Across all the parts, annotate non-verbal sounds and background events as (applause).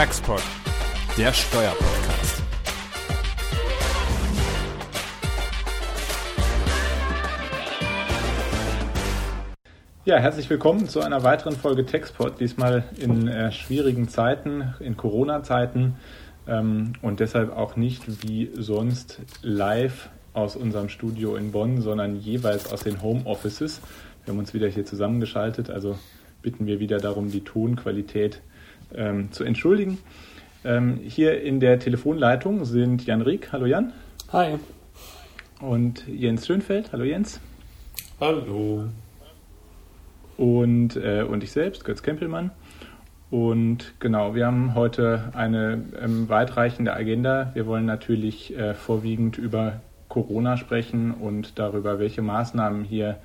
Taxpod, der Steuerpodcast. Ja, herzlich willkommen zu einer weiteren Folge Taxpod, diesmal in äh, schwierigen Zeiten, in Corona-Zeiten ähm, und deshalb auch nicht wie sonst live aus unserem Studio in Bonn, sondern jeweils aus den Homeoffices. Wir haben uns wieder hier zusammengeschaltet, also bitten wir wieder darum, die Tonqualität ähm, zu entschuldigen. Ähm, hier in der Telefonleitung sind Jan Rieck. Hallo Jan. Hi. Und Jens Schönfeld. Hallo Jens. Hallo. Und, äh, und ich selbst, Götz Kempelmann. Und genau, wir haben heute eine ähm, weitreichende Agenda. Wir wollen natürlich äh, vorwiegend über Corona sprechen und darüber, welche Maßnahmen hier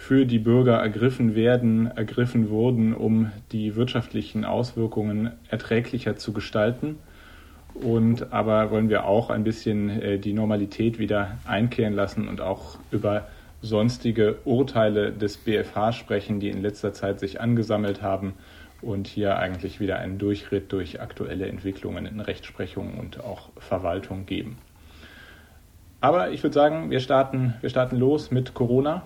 für die Bürger ergriffen werden, ergriffen wurden, um die wirtschaftlichen Auswirkungen erträglicher zu gestalten. Und aber wollen wir auch ein bisschen äh, die Normalität wieder einkehren lassen und auch über sonstige Urteile des BFH sprechen, die in letzter Zeit sich angesammelt haben und hier eigentlich wieder einen Durchritt durch aktuelle Entwicklungen in Rechtsprechung und auch Verwaltung geben. Aber ich würde sagen, wir starten, wir starten los mit Corona.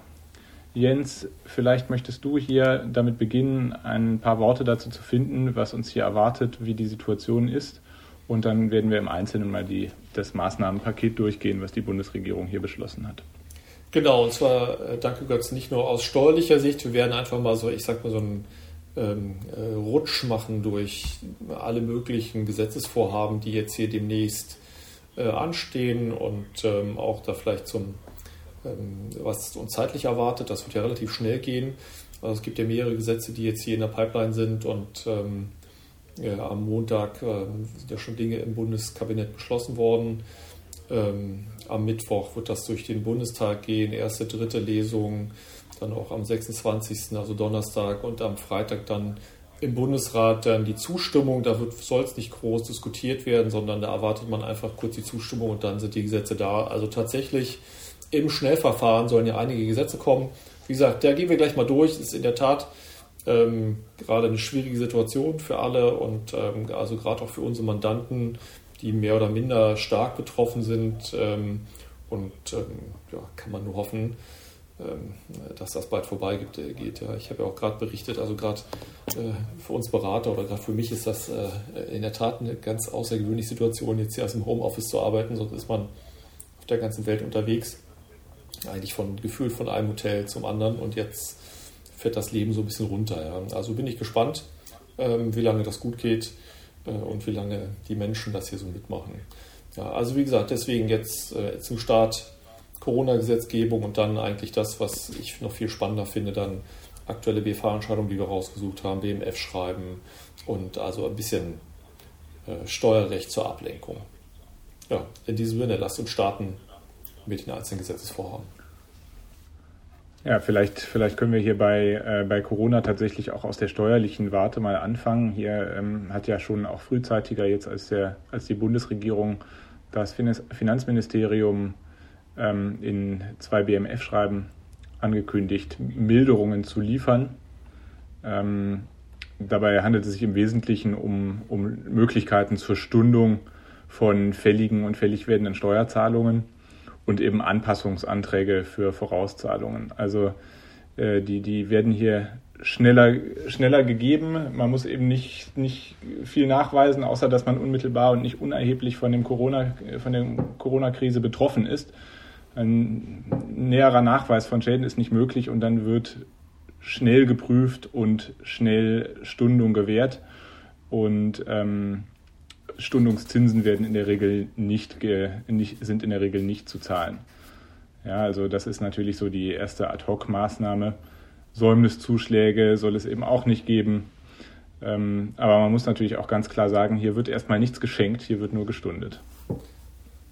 Jens, vielleicht möchtest du hier damit beginnen, ein paar Worte dazu zu finden, was uns hier erwartet, wie die Situation ist. Und dann werden wir im Einzelnen mal die, das Maßnahmenpaket durchgehen, was die Bundesregierung hier beschlossen hat. Genau, und zwar, äh, danke Götz, nicht nur aus steuerlicher Sicht, wir werden einfach mal so, ich sag mal so einen ähm, äh, Rutsch machen durch alle möglichen Gesetzesvorhaben, die jetzt hier demnächst äh, anstehen und ähm, auch da vielleicht zum was uns zeitlich erwartet. Das wird ja relativ schnell gehen. Also es gibt ja mehrere Gesetze, die jetzt hier in der Pipeline sind und ähm, ja, am Montag äh, sind ja schon Dinge im Bundeskabinett beschlossen worden. Ähm, am Mittwoch wird das durch den Bundestag gehen, erste, dritte Lesung, dann auch am 26., also Donnerstag und am Freitag dann im Bundesrat dann die Zustimmung. Da soll es nicht groß diskutiert werden, sondern da erwartet man einfach kurz die Zustimmung und dann sind die Gesetze da. Also tatsächlich im Schnellverfahren sollen ja einige Gesetze kommen. Wie gesagt, da gehen wir gleich mal durch. Ist in der Tat ähm, gerade eine schwierige Situation für alle und ähm, also gerade auch für unsere Mandanten, die mehr oder minder stark betroffen sind. Ähm, und ähm, ja, kann man nur hoffen, ähm, dass das bald vorbei geht. Ja, ich habe ja auch gerade berichtet, also gerade äh, für uns Berater oder gerade für mich ist das äh, in der Tat eine ganz außergewöhnliche Situation, jetzt hier aus dem Homeoffice zu arbeiten, sonst ist man auf der ganzen Welt unterwegs eigentlich von gefühlt von einem Hotel zum anderen und jetzt fährt das Leben so ein bisschen runter. Ja. Also bin ich gespannt, ähm, wie lange das gut geht äh, und wie lange die Menschen das hier so mitmachen. Ja, also wie gesagt, deswegen jetzt äh, zum Start Corona-Gesetzgebung und dann eigentlich das, was ich noch viel spannender finde, dann aktuelle BFH-Entscheidungen, die wir rausgesucht haben, BMF schreiben und also ein bisschen äh, Steuerrecht zur Ablenkung. Ja, in diesem Sinne, lasst uns starten mit den einzelnen Gesetzesvorhaben. Ja, vielleicht, vielleicht können wir hier bei, äh, bei Corona tatsächlich auch aus der steuerlichen Warte mal anfangen. Hier ähm, hat ja schon auch frühzeitiger jetzt als, der, als die Bundesregierung das Finanzministerium ähm, in zwei BMF-Schreiben angekündigt, Milderungen zu liefern. Ähm, dabei handelt es sich im Wesentlichen um, um Möglichkeiten zur Stundung von fälligen und fällig werdenden Steuerzahlungen und eben Anpassungsanträge für Vorauszahlungen. Also äh, die, die werden hier schneller, schneller gegeben. Man muss eben nicht, nicht viel nachweisen, außer dass man unmittelbar und nicht unerheblich von, dem Corona, von der Corona-Krise betroffen ist. Ein näherer Nachweis von Schäden ist nicht möglich und dann wird schnell geprüft und schnell Stundung gewährt. Und ähm, Stundungszinsen werden in der Regel nicht, nicht, sind in der Regel nicht zu zahlen. Ja, also das ist natürlich so die erste Ad-Hoc-Maßnahme. Säumniszuschläge soll es eben auch nicht geben. Ähm, aber man muss natürlich auch ganz klar sagen, hier wird erstmal nichts geschenkt, hier wird nur gestundet.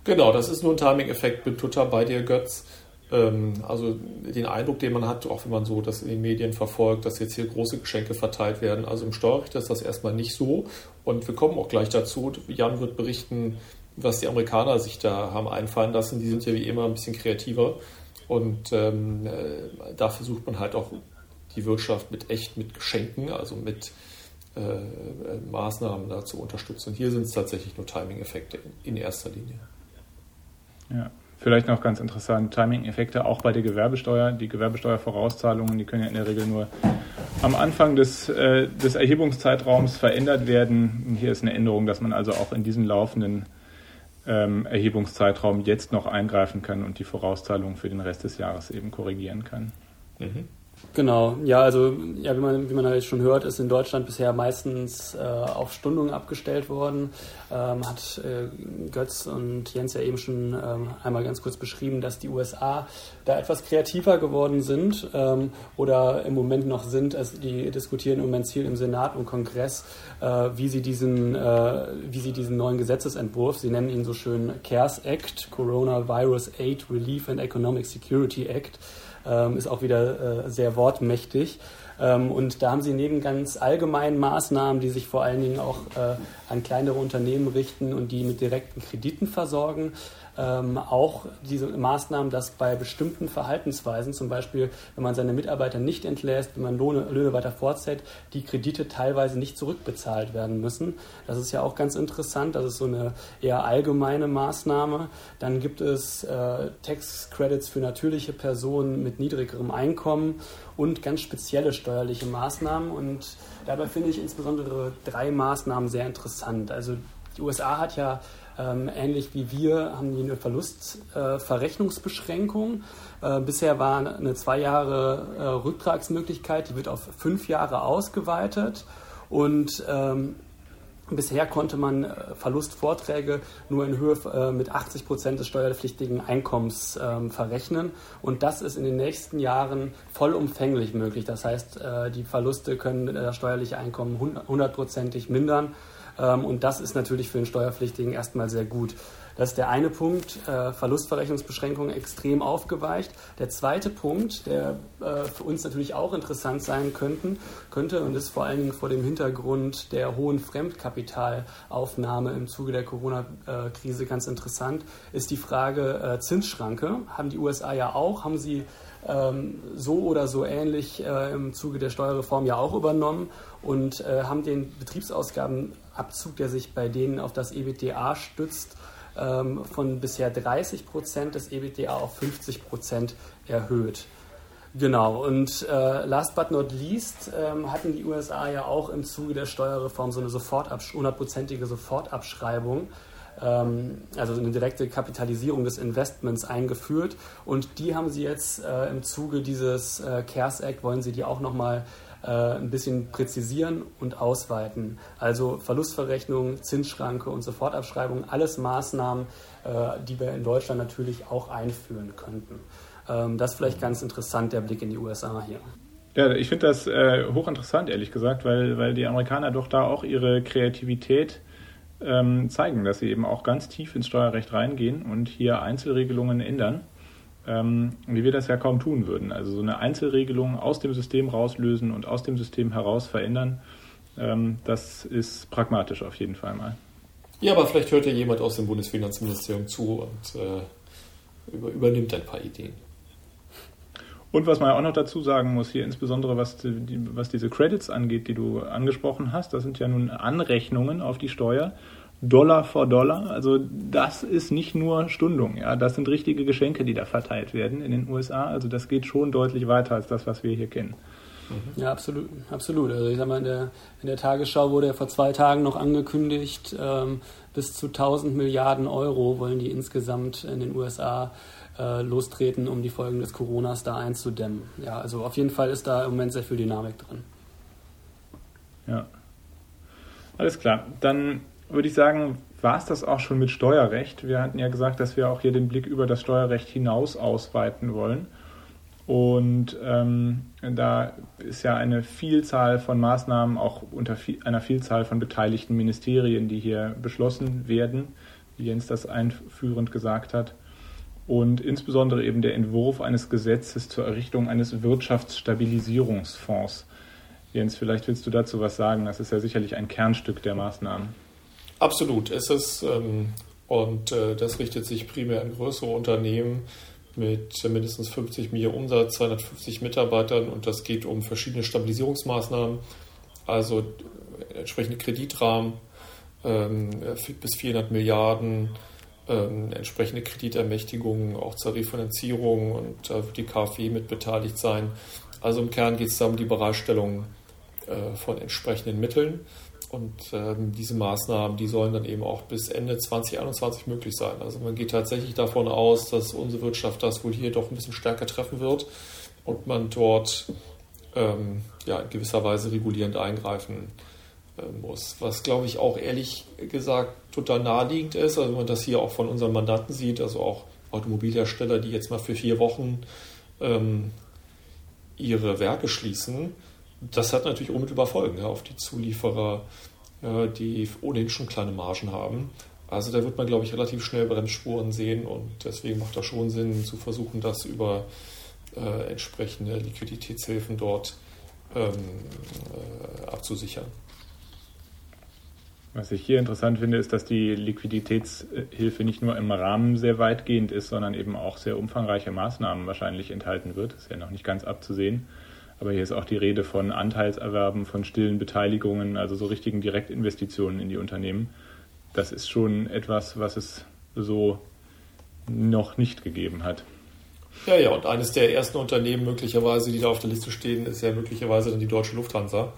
Genau, das ist nur ein Timing-Effekt. Bin total bei dir, Götz. Ähm, also den Eindruck, den man hat, auch wenn man so das in den Medien verfolgt, dass jetzt hier große Geschenke verteilt werden. Also im Steuerrecht ist das erstmal nicht so. Und wir kommen auch gleich dazu. Jan wird berichten, was die Amerikaner sich da haben einfallen lassen. Die sind ja wie immer ein bisschen kreativer. Und ähm, äh, da versucht man halt auch die Wirtschaft mit echt mit Geschenken, also mit äh, Maßnahmen da zu unterstützen. Und hier sind es tatsächlich nur Timing-Effekte in erster Linie. Ja, vielleicht noch ganz interessant, Timing-Effekte auch bei der Gewerbesteuer. Die Gewerbesteuervorauszahlungen, die können ja in der Regel nur am Anfang des, äh, des Erhebungszeitraums verändert werden. Hier ist eine Änderung, dass man also auch in diesen laufenden ähm, Erhebungszeitraum jetzt noch eingreifen kann und die Vorauszahlungen für den Rest des Jahres eben korrigieren kann. Mhm. Genau, ja, also ja, wie man, wie man halt schon hört, ist in Deutschland bisher meistens äh, auf Stundungen abgestellt worden. Ähm, hat äh, Götz und Jens ja eben schon ähm, einmal ganz kurz beschrieben, dass die USA da etwas kreativer geworden sind ähm, oder im Moment noch sind. Also die diskutieren im Moment viel im Senat und Kongress, äh, wie, sie diesen, äh, wie sie diesen neuen Gesetzesentwurf, sie nennen ihn so schön CARES Act, Coronavirus Aid Relief and Economic Security Act, ähm, ist auch wieder äh, sehr wortmächtig. Ähm, und da haben sie neben ganz allgemeinen Maßnahmen, die sich vor allen Dingen auch äh, an kleinere Unternehmen richten und die mit direkten Krediten versorgen, ähm, auch diese Maßnahmen, dass bei bestimmten Verhaltensweisen, zum Beispiel wenn man seine Mitarbeiter nicht entlässt, wenn man Lohne, Löhne weiter fortsetzt, die Kredite teilweise nicht zurückbezahlt werden müssen. Das ist ja auch ganz interessant. Das ist so eine eher allgemeine Maßnahme. Dann gibt es äh, Tax Credits für natürliche Personen mit niedrigerem Einkommen und ganz spezielle steuerliche Maßnahmen. Und dabei finde ich insbesondere drei Maßnahmen sehr interessant. Also die USA hat ja ähm, ähnlich wie wir haben die eine Verlustverrechnungsbeschränkung. Äh, äh, bisher war eine zwei Jahre äh, Rücktragsmöglichkeit, die wird auf fünf Jahre ausgeweitet und ähm, Bisher konnte man äh, Verlustvorträge nur in Höhe äh, mit 80 Prozent des steuerpflichtigen Einkommens ähm, verrechnen. Und das ist in den nächsten Jahren vollumfänglich möglich. Das heißt, äh, die Verluste können das steuerliche Einkommen hundertprozentig mindern. Ähm, und das ist natürlich für den Steuerpflichtigen erstmal sehr gut. Das ist der eine Punkt, äh, Verlustverrechnungsbeschränkungen extrem aufgeweicht. Der zweite Punkt, der äh, für uns natürlich auch interessant sein könnten, könnte und ist vor allen Dingen vor dem Hintergrund der hohen Fremdkapitalaufnahme im Zuge der Corona-Krise ganz interessant, ist die Frage äh, Zinsschranke. Haben die USA ja auch, haben sie ähm, so oder so ähnlich äh, im Zuge der Steuerreform ja auch übernommen und haben den Betriebsausgabenabzug, der sich bei denen auf das EBTA stützt, ähm, von bisher 30 Prozent des EBTA auf 50 Prozent erhöht. Genau, und äh, last but not least ähm, hatten die USA ja auch im Zuge der Steuerreform so eine hundertprozentige Sofortabschreibung ähm, also eine direkte Kapitalisierung des Investments eingeführt. Und die haben sie jetzt äh, im Zuge dieses äh, CARES Act, wollen sie die auch nochmal ein bisschen präzisieren und ausweiten. Also Verlustverrechnung, Zinsschranke und Sofortabschreibung, alles Maßnahmen, äh, die wir in Deutschland natürlich auch einführen könnten. Ähm, das ist vielleicht ganz interessant, der Blick in die USA hier. Ja, ich finde das äh, hochinteressant, ehrlich gesagt, weil, weil die Amerikaner doch da auch ihre Kreativität ähm, zeigen, dass sie eben auch ganz tief ins Steuerrecht reingehen und hier Einzelregelungen ändern, ähm, wie wir das ja kaum tun würden. Also so eine Einzelregelung aus dem System rauslösen und aus dem System heraus verändern, ähm, das ist pragmatisch auf jeden Fall mal. Ja, aber vielleicht hört ja jemand aus dem Bundesfinanzministerium zu und äh, über, übernimmt ein paar Ideen. Und was man ja auch noch dazu sagen muss, hier insbesondere was, die, was diese Credits angeht, die du angesprochen hast, das sind ja nun Anrechnungen auf die Steuer, Dollar vor Dollar. Also das ist nicht nur Stundung, ja, das sind richtige Geschenke, die da verteilt werden in den USA. Also das geht schon deutlich weiter als das, was wir hier kennen. Mhm. Ja, absolut, absolut. Also ich sag mal, in der, in der Tagesschau wurde ja vor zwei Tagen noch angekündigt, ähm, bis zu 1000 Milliarden Euro wollen die insgesamt in den USA äh, lostreten, um die Folgen des Coronas da einzudämmen. Ja, also auf jeden Fall ist da im Moment sehr viel Dynamik drin. Ja. Alles klar. Dann würde ich sagen, war es das auch schon mit Steuerrecht. Wir hatten ja gesagt, dass wir auch hier den Blick über das Steuerrecht hinaus ausweiten wollen. Und ähm, da ist ja eine Vielzahl von Maßnahmen, auch unter einer Vielzahl von beteiligten Ministerien, die hier beschlossen werden, wie Jens das einführend gesagt hat und insbesondere eben der Entwurf eines Gesetzes zur Errichtung eines Wirtschaftsstabilisierungsfonds. Jens, vielleicht willst du dazu was sagen. Das ist ja sicherlich ein Kernstück der Maßnahmen. Absolut, ist es. Ähm, und äh, das richtet sich primär an größere Unternehmen mit mindestens 50 Millionen Umsatz, 250 Mitarbeitern und das geht um verschiedene Stabilisierungsmaßnahmen. also entsprechende Kreditrahmen ähm, bis 400 Milliarden, ähm, entsprechende Kreditermächtigungen, auch zur Refinanzierung und da wird die KfW mit beteiligt sein. Also im Kern geht es da um die Bereitstellung äh, von entsprechenden Mitteln. Und ähm, diese Maßnahmen, die sollen dann eben auch bis Ende 2021 möglich sein. Also man geht tatsächlich davon aus, dass unsere Wirtschaft das wohl hier doch ein bisschen stärker treffen wird und man dort ähm, ja, in gewisser Weise regulierend eingreifen äh, muss. Was, glaube ich, auch ehrlich gesagt total naheliegend ist, also wenn man das hier auch von unseren Mandanten sieht, also auch Automobilhersteller, die jetzt mal für vier Wochen ähm, ihre Werke schließen, das hat natürlich unmittelbar Folgen ja, auf die Zulieferer, ja, die ohnehin schon kleine Margen haben. Also da wird man, glaube ich, relativ schnell Bremsspuren sehen und deswegen macht das schon Sinn, zu versuchen, das über äh, entsprechende Liquiditätshilfen dort ähm, äh, abzusichern. Was ich hier interessant finde, ist, dass die Liquiditätshilfe nicht nur im Rahmen sehr weitgehend ist, sondern eben auch sehr umfangreiche Maßnahmen wahrscheinlich enthalten wird. Das ist ja noch nicht ganz abzusehen. Aber hier ist auch die Rede von Anteilserwerben, von stillen Beteiligungen, also so richtigen Direktinvestitionen in die Unternehmen. Das ist schon etwas, was es so noch nicht gegeben hat. Ja, ja, und eines der ersten Unternehmen möglicherweise, die da auf der Liste stehen, ist ja möglicherweise dann die Deutsche Lufthansa.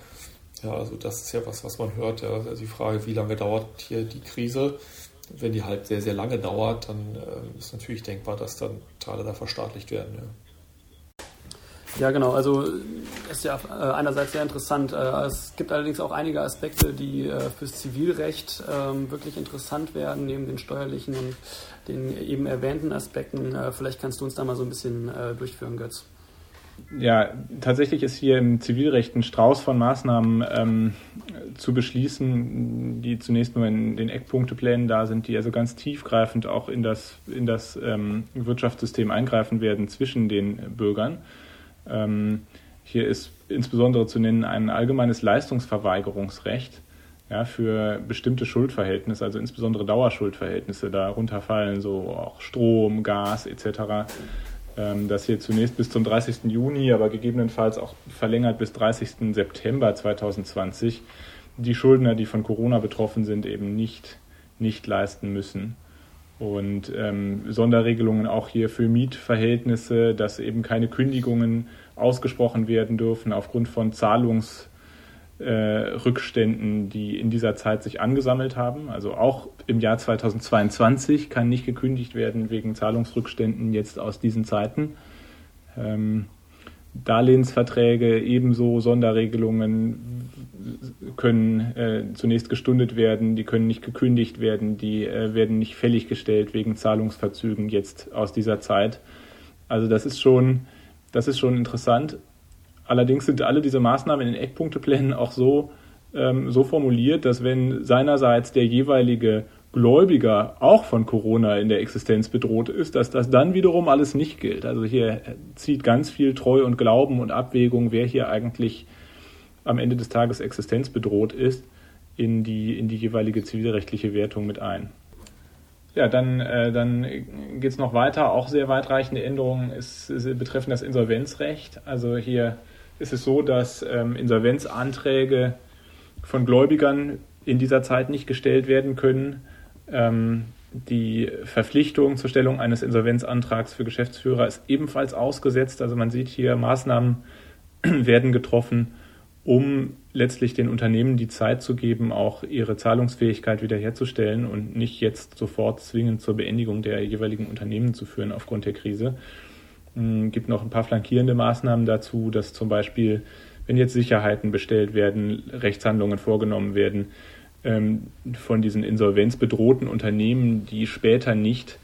Ja, also das ist ja was, was man hört. Ja. Also die Frage, wie lange dauert hier die Krise? Wenn die halt sehr, sehr lange dauert, dann äh, ist natürlich denkbar, dass dann Teile da verstaatlicht werden. Ja. Ja, genau. Also ist ja äh, einerseits sehr interessant. Äh, es gibt allerdings auch einige Aspekte, die äh, fürs Zivilrecht ähm, wirklich interessant werden, neben den steuerlichen und den eben erwähnten Aspekten. Vielleicht kannst du uns da mal so ein bisschen durchführen, Götz. Ja, tatsächlich ist hier im Zivilrecht ein Strauß von Maßnahmen ähm, zu beschließen, die zunächst nur in den Eckpunkteplänen da sind, die also ganz tiefgreifend auch in das, in das ähm, Wirtschaftssystem eingreifen werden zwischen den Bürgern. Ähm, hier ist insbesondere zu nennen ein allgemeines Leistungsverweigerungsrecht ja, für bestimmte Schuldverhältnisse, also insbesondere Dauerschuldverhältnisse. Darunter fallen so auch Strom, Gas etc ähm, das hier zunächst bis zum 30. Juni, aber gegebenenfalls auch verlängert bis 30. September 2020 die Schuldner, die von Corona betroffen sind, eben nicht, nicht leisten müssen. Und ähm, Sonderregelungen auch hier für Mietverhältnisse, dass eben keine Kündigungen ausgesprochen werden dürfen aufgrund von Zahlungs- äh, die in dieser Zeit sich angesammelt haben. Also auch im Jahr 2022 kann nicht gekündigt werden wegen Zahlungsrückständen jetzt aus diesen Zeiten. Ähm, Darlehensverträge ebenso, Sonderregelungen können äh, zunächst gestundet werden, die können nicht gekündigt werden, die äh, werden nicht fälliggestellt wegen Zahlungsverzügen jetzt aus dieser Zeit. Also das ist schon, das ist schon interessant. Allerdings sind alle diese Maßnahmen in den Eckpunkteplänen auch so, ähm, so formuliert, dass wenn seinerseits der jeweilige Gläubiger auch von Corona in der Existenz bedroht ist, dass das dann wiederum alles nicht gilt. Also hier zieht ganz viel Treu und Glauben und Abwägung, wer hier eigentlich am Ende des Tages existenzbedroht ist, in die, in die jeweilige zivilrechtliche Wertung mit ein. Ja, dann, äh, dann geht es noch weiter. Auch sehr weitreichende Änderungen ist, ist, betreffen das Insolvenzrecht. Also hier ist es so, dass ähm, Insolvenzanträge von Gläubigern in dieser Zeit nicht gestellt werden können. Ähm, die Verpflichtung zur Stellung eines Insolvenzantrags für Geschäftsführer ist ebenfalls ausgesetzt. Also man sieht hier, Maßnahmen (clears throat) werden getroffen, um letztlich den Unternehmen die Zeit zu geben, auch ihre Zahlungsfähigkeit wiederherzustellen und nicht jetzt sofort zwingend zur Beendigung der jeweiligen Unternehmen zu führen aufgrund der Krise. Es hm, gibt noch ein paar flankierende Maßnahmen dazu, dass zum Beispiel, wenn jetzt Sicherheiten bestellt werden, Rechtshandlungen vorgenommen werden ähm, von diesen insolvenzbedrohten Unternehmen, die später nicht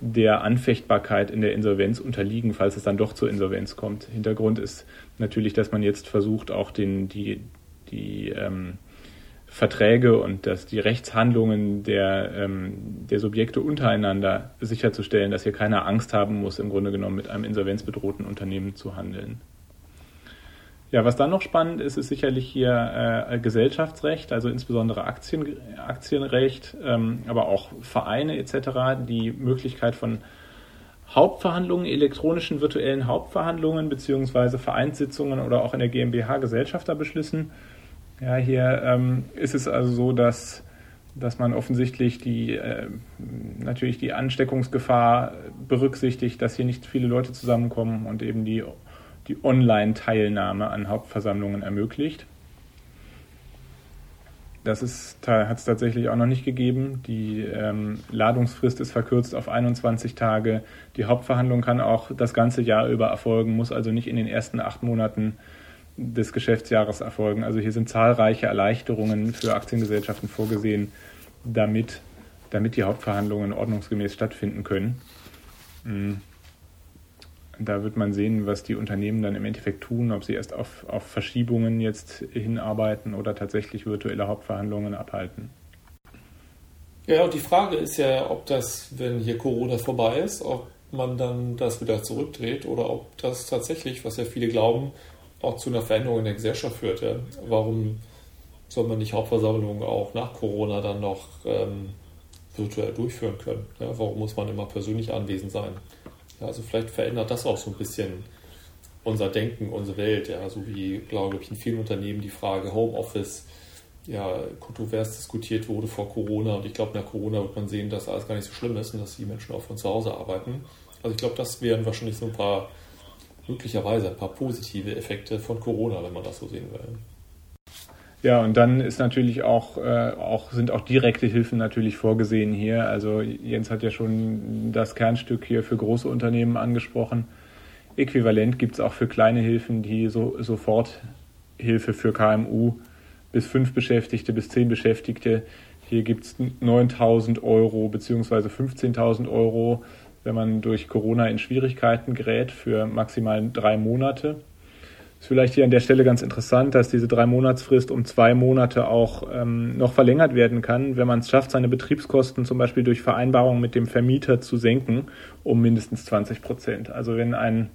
der Anfechtbarkeit in der Insolvenz unterliegen, falls es dann doch zur Insolvenz kommt. Hintergrund ist natürlich, dass man jetzt versucht, auch den, die, die ähm, Verträge und dass die Rechtshandlungen der, ähm, der Subjekte untereinander sicherzustellen, dass hier keiner Angst haben muss, im Grunde genommen mit einem insolvenzbedrohten Unternehmen zu handeln. Ja, was dann noch spannend ist, ist sicherlich hier äh, Gesellschaftsrecht, also insbesondere Aktien, Aktienrecht, ähm, aber auch Vereine etc., die Möglichkeit von Hauptverhandlungen, elektronischen virtuellen Hauptverhandlungen beziehungsweise Vereinssitzungen oder auch in der GmbH Gesellschafterbeschlüssen Ja, hier ähm, ist es also so, dass, dass man offensichtlich die, äh, natürlich die Ansteckungsgefahr berücksichtigt, dass hier nicht viele Leute zusammenkommen und eben die, die Online-Teilnahme an Hauptversammlungen ermöglicht. Das hat es tatsächlich auch noch nicht gegeben. Die ähm, Ladungsfrist ist verkürzt auf 21 Tage. Die Hauptverhandlung kann auch das ganze Jahr über erfolgen, muss also nicht in den ersten acht Monaten des Geschäftsjahres erfolgen. Also hier sind zahlreiche Erleichterungen für Aktiengesellschaften vorgesehen, damit, damit die Hauptverhandlungen ordnungsgemäß stattfinden können. Mhm. Da wird man sehen, was die Unternehmen dann im Endeffekt tun, ob sie erst auf, auf Verschiebungen jetzt hinarbeiten oder tatsächlich virtuelle Hauptverhandlungen abhalten. Ja, und die Frage ist ja, ob das, wenn hier Corona vorbei ist, ob man dann das wieder zurückdreht oder ob das tatsächlich, was ja viele glauben, auch zu einer Veränderung in der Gesellschaft führt. Ja. Warum soll man nicht Hauptversammlungen auch nach Corona dann noch ähm, virtuell durchführen können? Ja, warum muss man immer persönlich anwesend sein? Ja, also vielleicht verändert das auch so ein bisschen unser Denken, unsere Welt. Ja, so wie, glaube ich, in vielen Unternehmen die Frage Homeoffice ja kontrovers diskutiert wurde vor Corona. Und ich glaube, nach Corona wird man sehen, dass alles gar nicht so schlimm ist und dass die Menschen auch von zu Hause arbeiten. Also ich glaube, das wären wahrscheinlich so ein paar, möglicherweise ein paar positive Effekte von Corona, wenn man das so sehen will. Ja, und dann ist natürlich auch, äh, auch, sind auch direkte Hilfen natürlich vorgesehen hier. Also Jens hat ja schon das Kernstück hier für große Unternehmen angesprochen. Äquivalent gibt es auch für kleine Hilfen, die so, Soforthilfe für KMU bis fünf Beschäftigte, bis zehn Beschäftigte. Hier gibt es 9.000 Euro bzw. 15.000 Euro, wenn man durch Corona in Schwierigkeiten gerät, für maximal drei Monate. Ist vielleicht hier an der Stelle ganz interessant, dass diese drei Monatsfrist um zwei Monate auch ähm, noch verlängert werden kann, wenn man es schafft, seine Betriebskosten zum Beispiel durch Vereinbarungen mit dem Vermieter zu senken um mindestens 20 Prozent. Also wenn ein,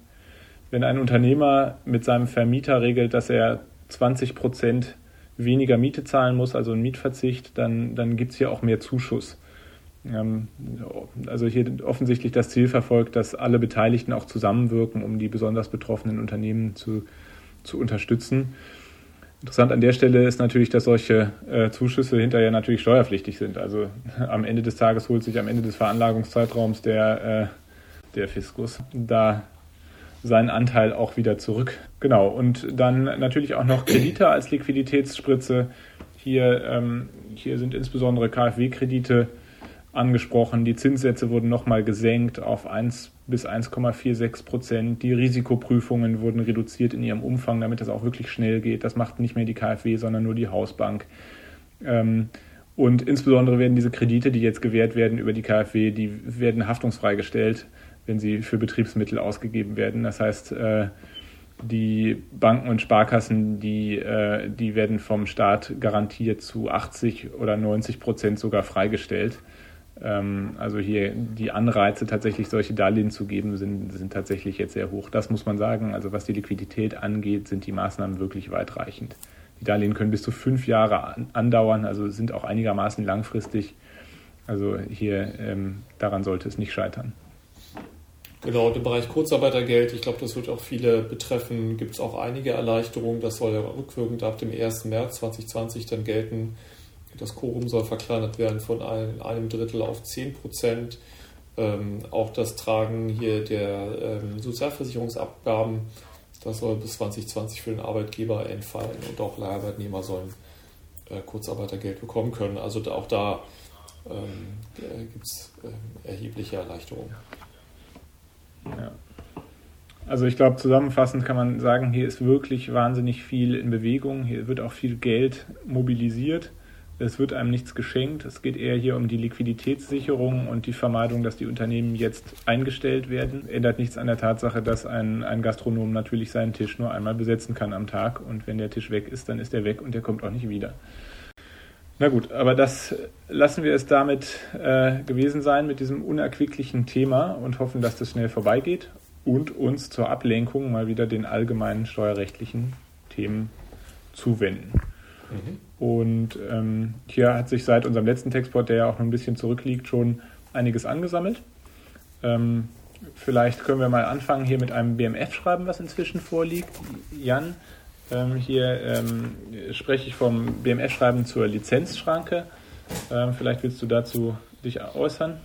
wenn ein Unternehmer mit seinem Vermieter regelt, dass er 20 Prozent weniger Miete zahlen muss, also ein Mietverzicht, dann, dann gibt es hier auch mehr Zuschuss. Ähm, also hier offensichtlich das Ziel verfolgt, dass alle Beteiligten auch zusammenwirken, um die besonders betroffenen Unternehmen zu zu unterstützen. Interessant an der Stelle ist natürlich, dass solche äh, Zuschüsse hinterher natürlich steuerpflichtig sind. Also (laughs) am Ende des Tages holt sich am Ende des Veranlagungszeitraums der, äh, der Fiskus da seinen Anteil auch wieder zurück. Genau, und dann natürlich auch noch Kredite als Liquiditätsspritze. Hier, ähm, hier sind insbesondere KfW-Kredite angesprochen. Die Zinssätze wurden nochmal gesenkt auf 1 bis 1,46 Prozent. Die Risikoprüfungen wurden reduziert in ihrem Umfang, damit das auch wirklich schnell geht. Das macht nicht mehr die KfW, sondern nur die Hausbank. Ähm, und insbesondere werden diese Kredite, die jetzt gewährt werden über die KfW, die werden haftungsfrei gestellt, wenn sie für Betriebsmittel ausgegeben werden. Das heißt, äh, die Banken und Sparkassen, die, äh, die werden vom Staat garantiert zu 80 oder 90 Prozent sogar freigestellt. Ähm, also hier die Anreize, tatsächlich solche Darlehen zu geben, sind, sind tatsächlich jetzt sehr hoch. Das muss man sagen. Also was die Liquidität angeht, sind die Maßnahmen wirklich weitreichend. Die Darlehen können bis zu fünf Jahre andauern, also sind auch einigermaßen langfristig. Also hier ähm, daran sollte es nicht scheitern. Genau, im Bereich Kurzarbeitergeld, ich glaube, das wird auch viele betreffen, gibt es auch einige Erleichterungen. Das soll ja rückwirkend ab dem 1. März 2020 dann gelten. Das Quorum soll verkleinert werden von einem Drittel auf 10 Prozent. Ähm, auch das Tragen hier der ähm, Sozialversicherungsabgaben, das soll bis 2020 für den Arbeitgeber entfallen und auch Leiharbeitnehmer sollen äh, Kurzarbeitergeld bekommen können. Also auch da ähm, gibt es äh, erhebliche Erleichterungen. Ja. Also ich glaube, zusammenfassend kann man sagen, hier ist wirklich wahnsinnig viel in Bewegung. Hier wird auch viel Geld mobilisiert. Es wird einem nichts geschenkt. Es geht eher hier um die Liquiditätssicherung und die Vermeidung, dass die Unternehmen jetzt eingestellt werden. Ändert nichts an der Tatsache, dass ein, ein Gastronom natürlich seinen Tisch nur einmal besetzen kann am Tag. Und wenn der Tisch weg ist, dann ist er weg und der kommt auch nicht wieder. Na gut, aber das lassen wir es damit äh, gewesen sein mit diesem unerquicklichen Thema und hoffen, dass das schnell vorbeigeht und uns zur Ablenkung mal wieder den allgemeinen steuerrechtlichen Themen zuwenden. Mhm. Und ähm, hier hat sich seit unserem letzten Textport, der ja auch noch ein bisschen zurückliegt, schon einiges angesammelt. Ähm, vielleicht können wir mal anfangen hier mit einem BMF-Schreiben, was inzwischen vorliegt. Jan, Ähm, hier ähm, spreche ich vom BMF-Schreiben zur Lizenzschranke. Ähm, vielleicht willst du dazu dich äußern?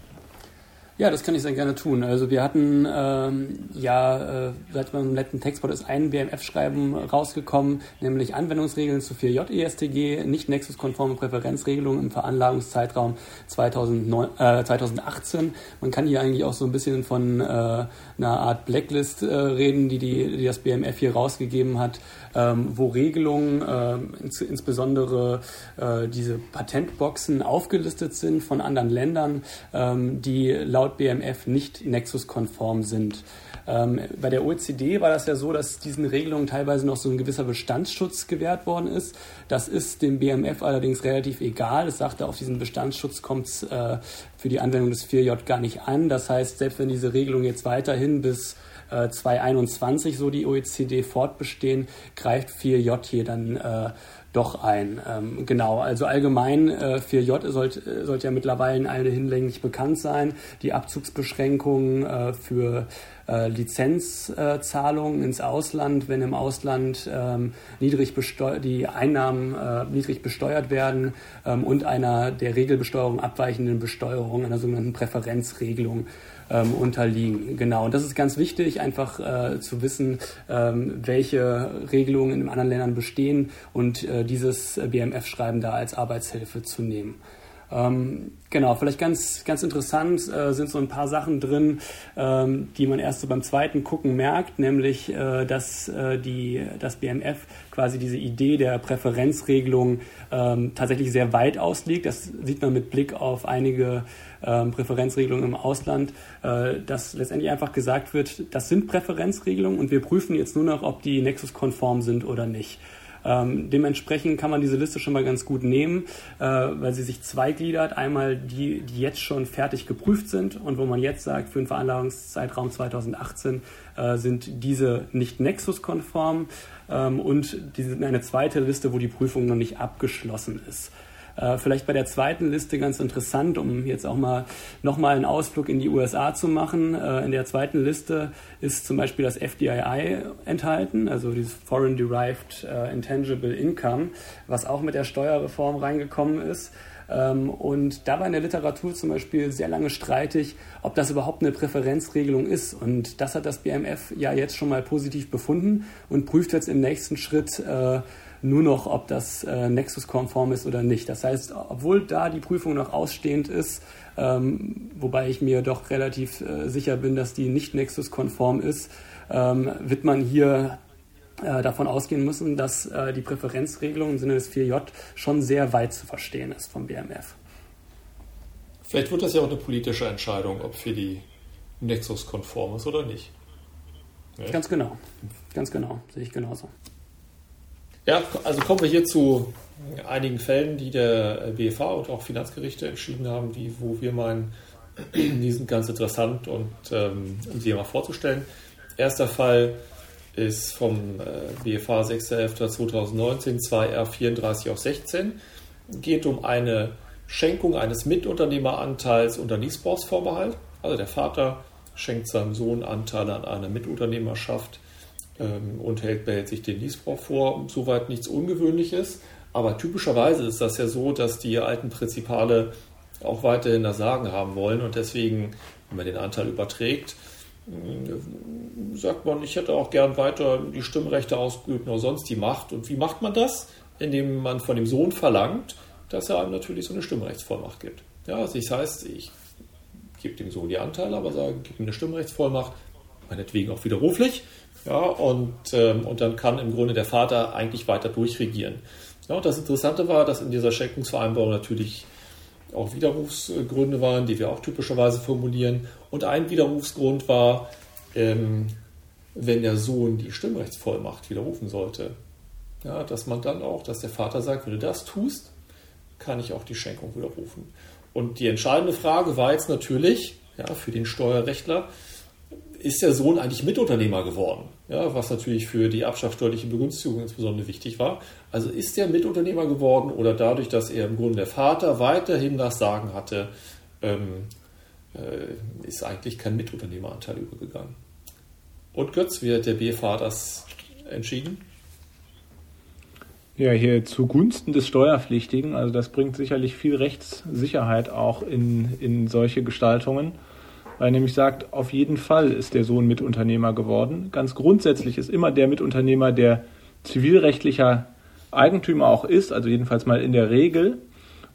Ja, das kann ich sehr gerne tun. Also wir hatten ähm, ja äh, seit meinem letzten Textbot ist ein BMF-Schreiben rausgekommen, nämlich Anwendungsregeln zu 4J-ESTG, nicht nexuskonforme Präferenzregelungen im Veranlagungszeitraum 2009, äh, 2018. Man kann hier eigentlich auch so ein bisschen von äh, einer Art Blacklist äh, reden, die, die, die das BMF hier rausgegeben hat, wo Regelungen, äh, ins, insbesondere äh, diese Patentboxen aufgelistet sind von anderen Ländern, ähm, die laut BMF nicht Nexus-konform sind. Ähm, bei der OECD war das ja so, dass diesen Regelungen teilweise noch so ein gewisser Bestandsschutz gewährt worden ist. Das ist dem BMF allerdings relativ egal. Es sagte, auf diesen Bestandsschutz kommt es äh, für die Anwendung des 4J gar nicht an. Das heißt, selbst wenn diese Regelungen jetzt weiterhin bis 2021 äh, so die OECD fortbestehen, greift 4J hier dann äh, doch ein. Ähm, genau, also allgemein äh, 4J sollte, sollte ja mittlerweile alle hinlänglich bekannt sein. Die Abzugsbeschränkungen äh, für äh, Lizenzzahlungen ins Ausland, wenn im Ausland ähm, niedrig die Einnahmen äh, niedrig besteuert werden ähm, und einer der Regelbesteuerung abweichenden Besteuerung, einer sogenannten Präferenzregelung ähm, unterliegen. Genau, und das ist ganz wichtig, einfach äh, zu wissen, ähm, welche Regelungen in anderen Ländern bestehen und äh, dieses BMF-Schreiben da als Arbeitshilfe zu nehmen. Ähm, genau, vielleicht ganz, ganz interessant äh, sind so ein paar Sachen drin, ähm, die man erst so beim zweiten Gucken merkt, nämlich, äh, dass äh, die, das BMF quasi diese Idee der Präferenzregelung ähm, tatsächlich sehr weit auslegt. Das sieht man mit Blick auf einige ähm, Präferenzregelungen im Ausland, äh, dass letztendlich einfach gesagt wird, das sind Präferenzregelungen und wir prüfen jetzt nur noch, ob die Nexus-konform sind oder nicht. Ähm, dementsprechend kann man diese Liste schon mal ganz gut nehmen, äh, weil sie sich zweigliedert. Einmal die, die jetzt schon fertig geprüft sind und wo man jetzt sagt, für den Veranlagungszeitraum 2018 äh, sind diese nicht Nexus-konform ähm, und diese, eine zweite Liste, wo die Prüfung noch nicht abgeschlossen ist. Äh, vielleicht bei der zweiten Liste ganz interessant, um jetzt auch mal nochmal einen Ausflug in die USA zu machen. Äh, in der zweiten Liste ist zum Beispiel das FDII enthalten, also dieses Foreign Derived äh, Intangible Income, was auch mit der Steuerreform reingekommen ist. Ähm, und da war in der Literatur zum Beispiel sehr lange streitig, ob das überhaupt eine Präferenzregelung ist. Und das hat das BMF ja jetzt schon mal positiv befunden und prüft jetzt im nächsten Schritt, äh, nur noch, ob das äh, Nexus-konform ist oder nicht. Das heißt, obwohl da die Prüfung noch ausstehend ist, ähm, wobei ich mir doch relativ äh, sicher bin, dass die nicht Nexus-konform ist, ähm, wird man hier äh, davon ausgehen müssen, dass äh, die Präferenzregelung im Sinne des 4J schon sehr weit zu verstehen ist vom BMF. Vielleicht wird das ja auch eine politische Entscheidung, ob für die Nexus konform ist oder nicht. Ja? Ganz genau. Ganz genau. Sehe ich genauso. Ja, also kommen wir hier zu einigen Fällen, die der BFH und auch Finanzgerichte entschieden haben, die, wo wir meinen, (clears throat) die sind ganz interessant und ähm, um sie mal vorzustellen. Erster Fall ist vom BFH 6.11.2019 2R34 auf 16. Geht um eine Schenkung eines Mitunternehmeranteils unter Niesbrauchsvorbehalt. Also der Vater schenkt seinem Sohn Anteile an einer Mitunternehmerschaft ähm, und hält, behält sich den Niesbrauch vor. Soweit nichts Ungewöhnliches. Aber typischerweise ist das ja so, dass die alten Prinzipale auch weiterhin das Sagen haben wollen und deswegen, wenn man den Anteil überträgt, äh, sagt man, ich hätte auch gern weiter die Stimmrechte ausgeübt oder sonst die Macht. Und wie macht man das? Indem man von dem Sohn verlangt, dass er einem natürlich so eine Stimmrechtsvollmacht gibt. Ja, also das heißt, ich gebe dem Sohn die Anteile, aber sage, gib ihm eine Stimmrechtsvollmacht, meinetwegen auch widerruflich. Ja, und, ähm, und dann kann im Grunde der Vater eigentlich weiter durchregieren. Ja, und das Interessante war, dass in dieser Schenkungsvereinbarung natürlich auch Widerrufsgründe waren, die wir auch typischerweise formulieren. Und ein Widerrufsgrund war, ähm, wenn der Sohn die Stimmrechtsvollmacht widerrufen sollte. Ja, dass man dann auch, dass der Vater sagt, wenn du das tust, kann ich auch die Schenkung widerrufen. Und die entscheidende Frage war jetzt natürlich ja, für den Steuerrechtler, ist der Sohn eigentlich Mitunternehmer geworden, ja, was natürlich für die erbschaftssteuerliche Begünstigung insbesondere wichtig war. Also ist er Mitunternehmer geworden oder dadurch, dass er im Grunde der Vater weiterhin das Sagen hatte, ähm, äh, ist eigentlich kein Mitunternehmeranteil übergegangen. Und Götz, wie hat der BFH das entschieden? Ja, hier zugunsten des Steuerpflichtigen. Also das bringt sicherlich viel Rechtssicherheit auch in, in solche Gestaltungen, weil nämlich sagt, auf jeden Fall ist der Sohn Mitunternehmer geworden. Ganz grundsätzlich ist immer der Mitunternehmer, der zivilrechtlicher Eigentümer auch ist, also jedenfalls mal in der Regel.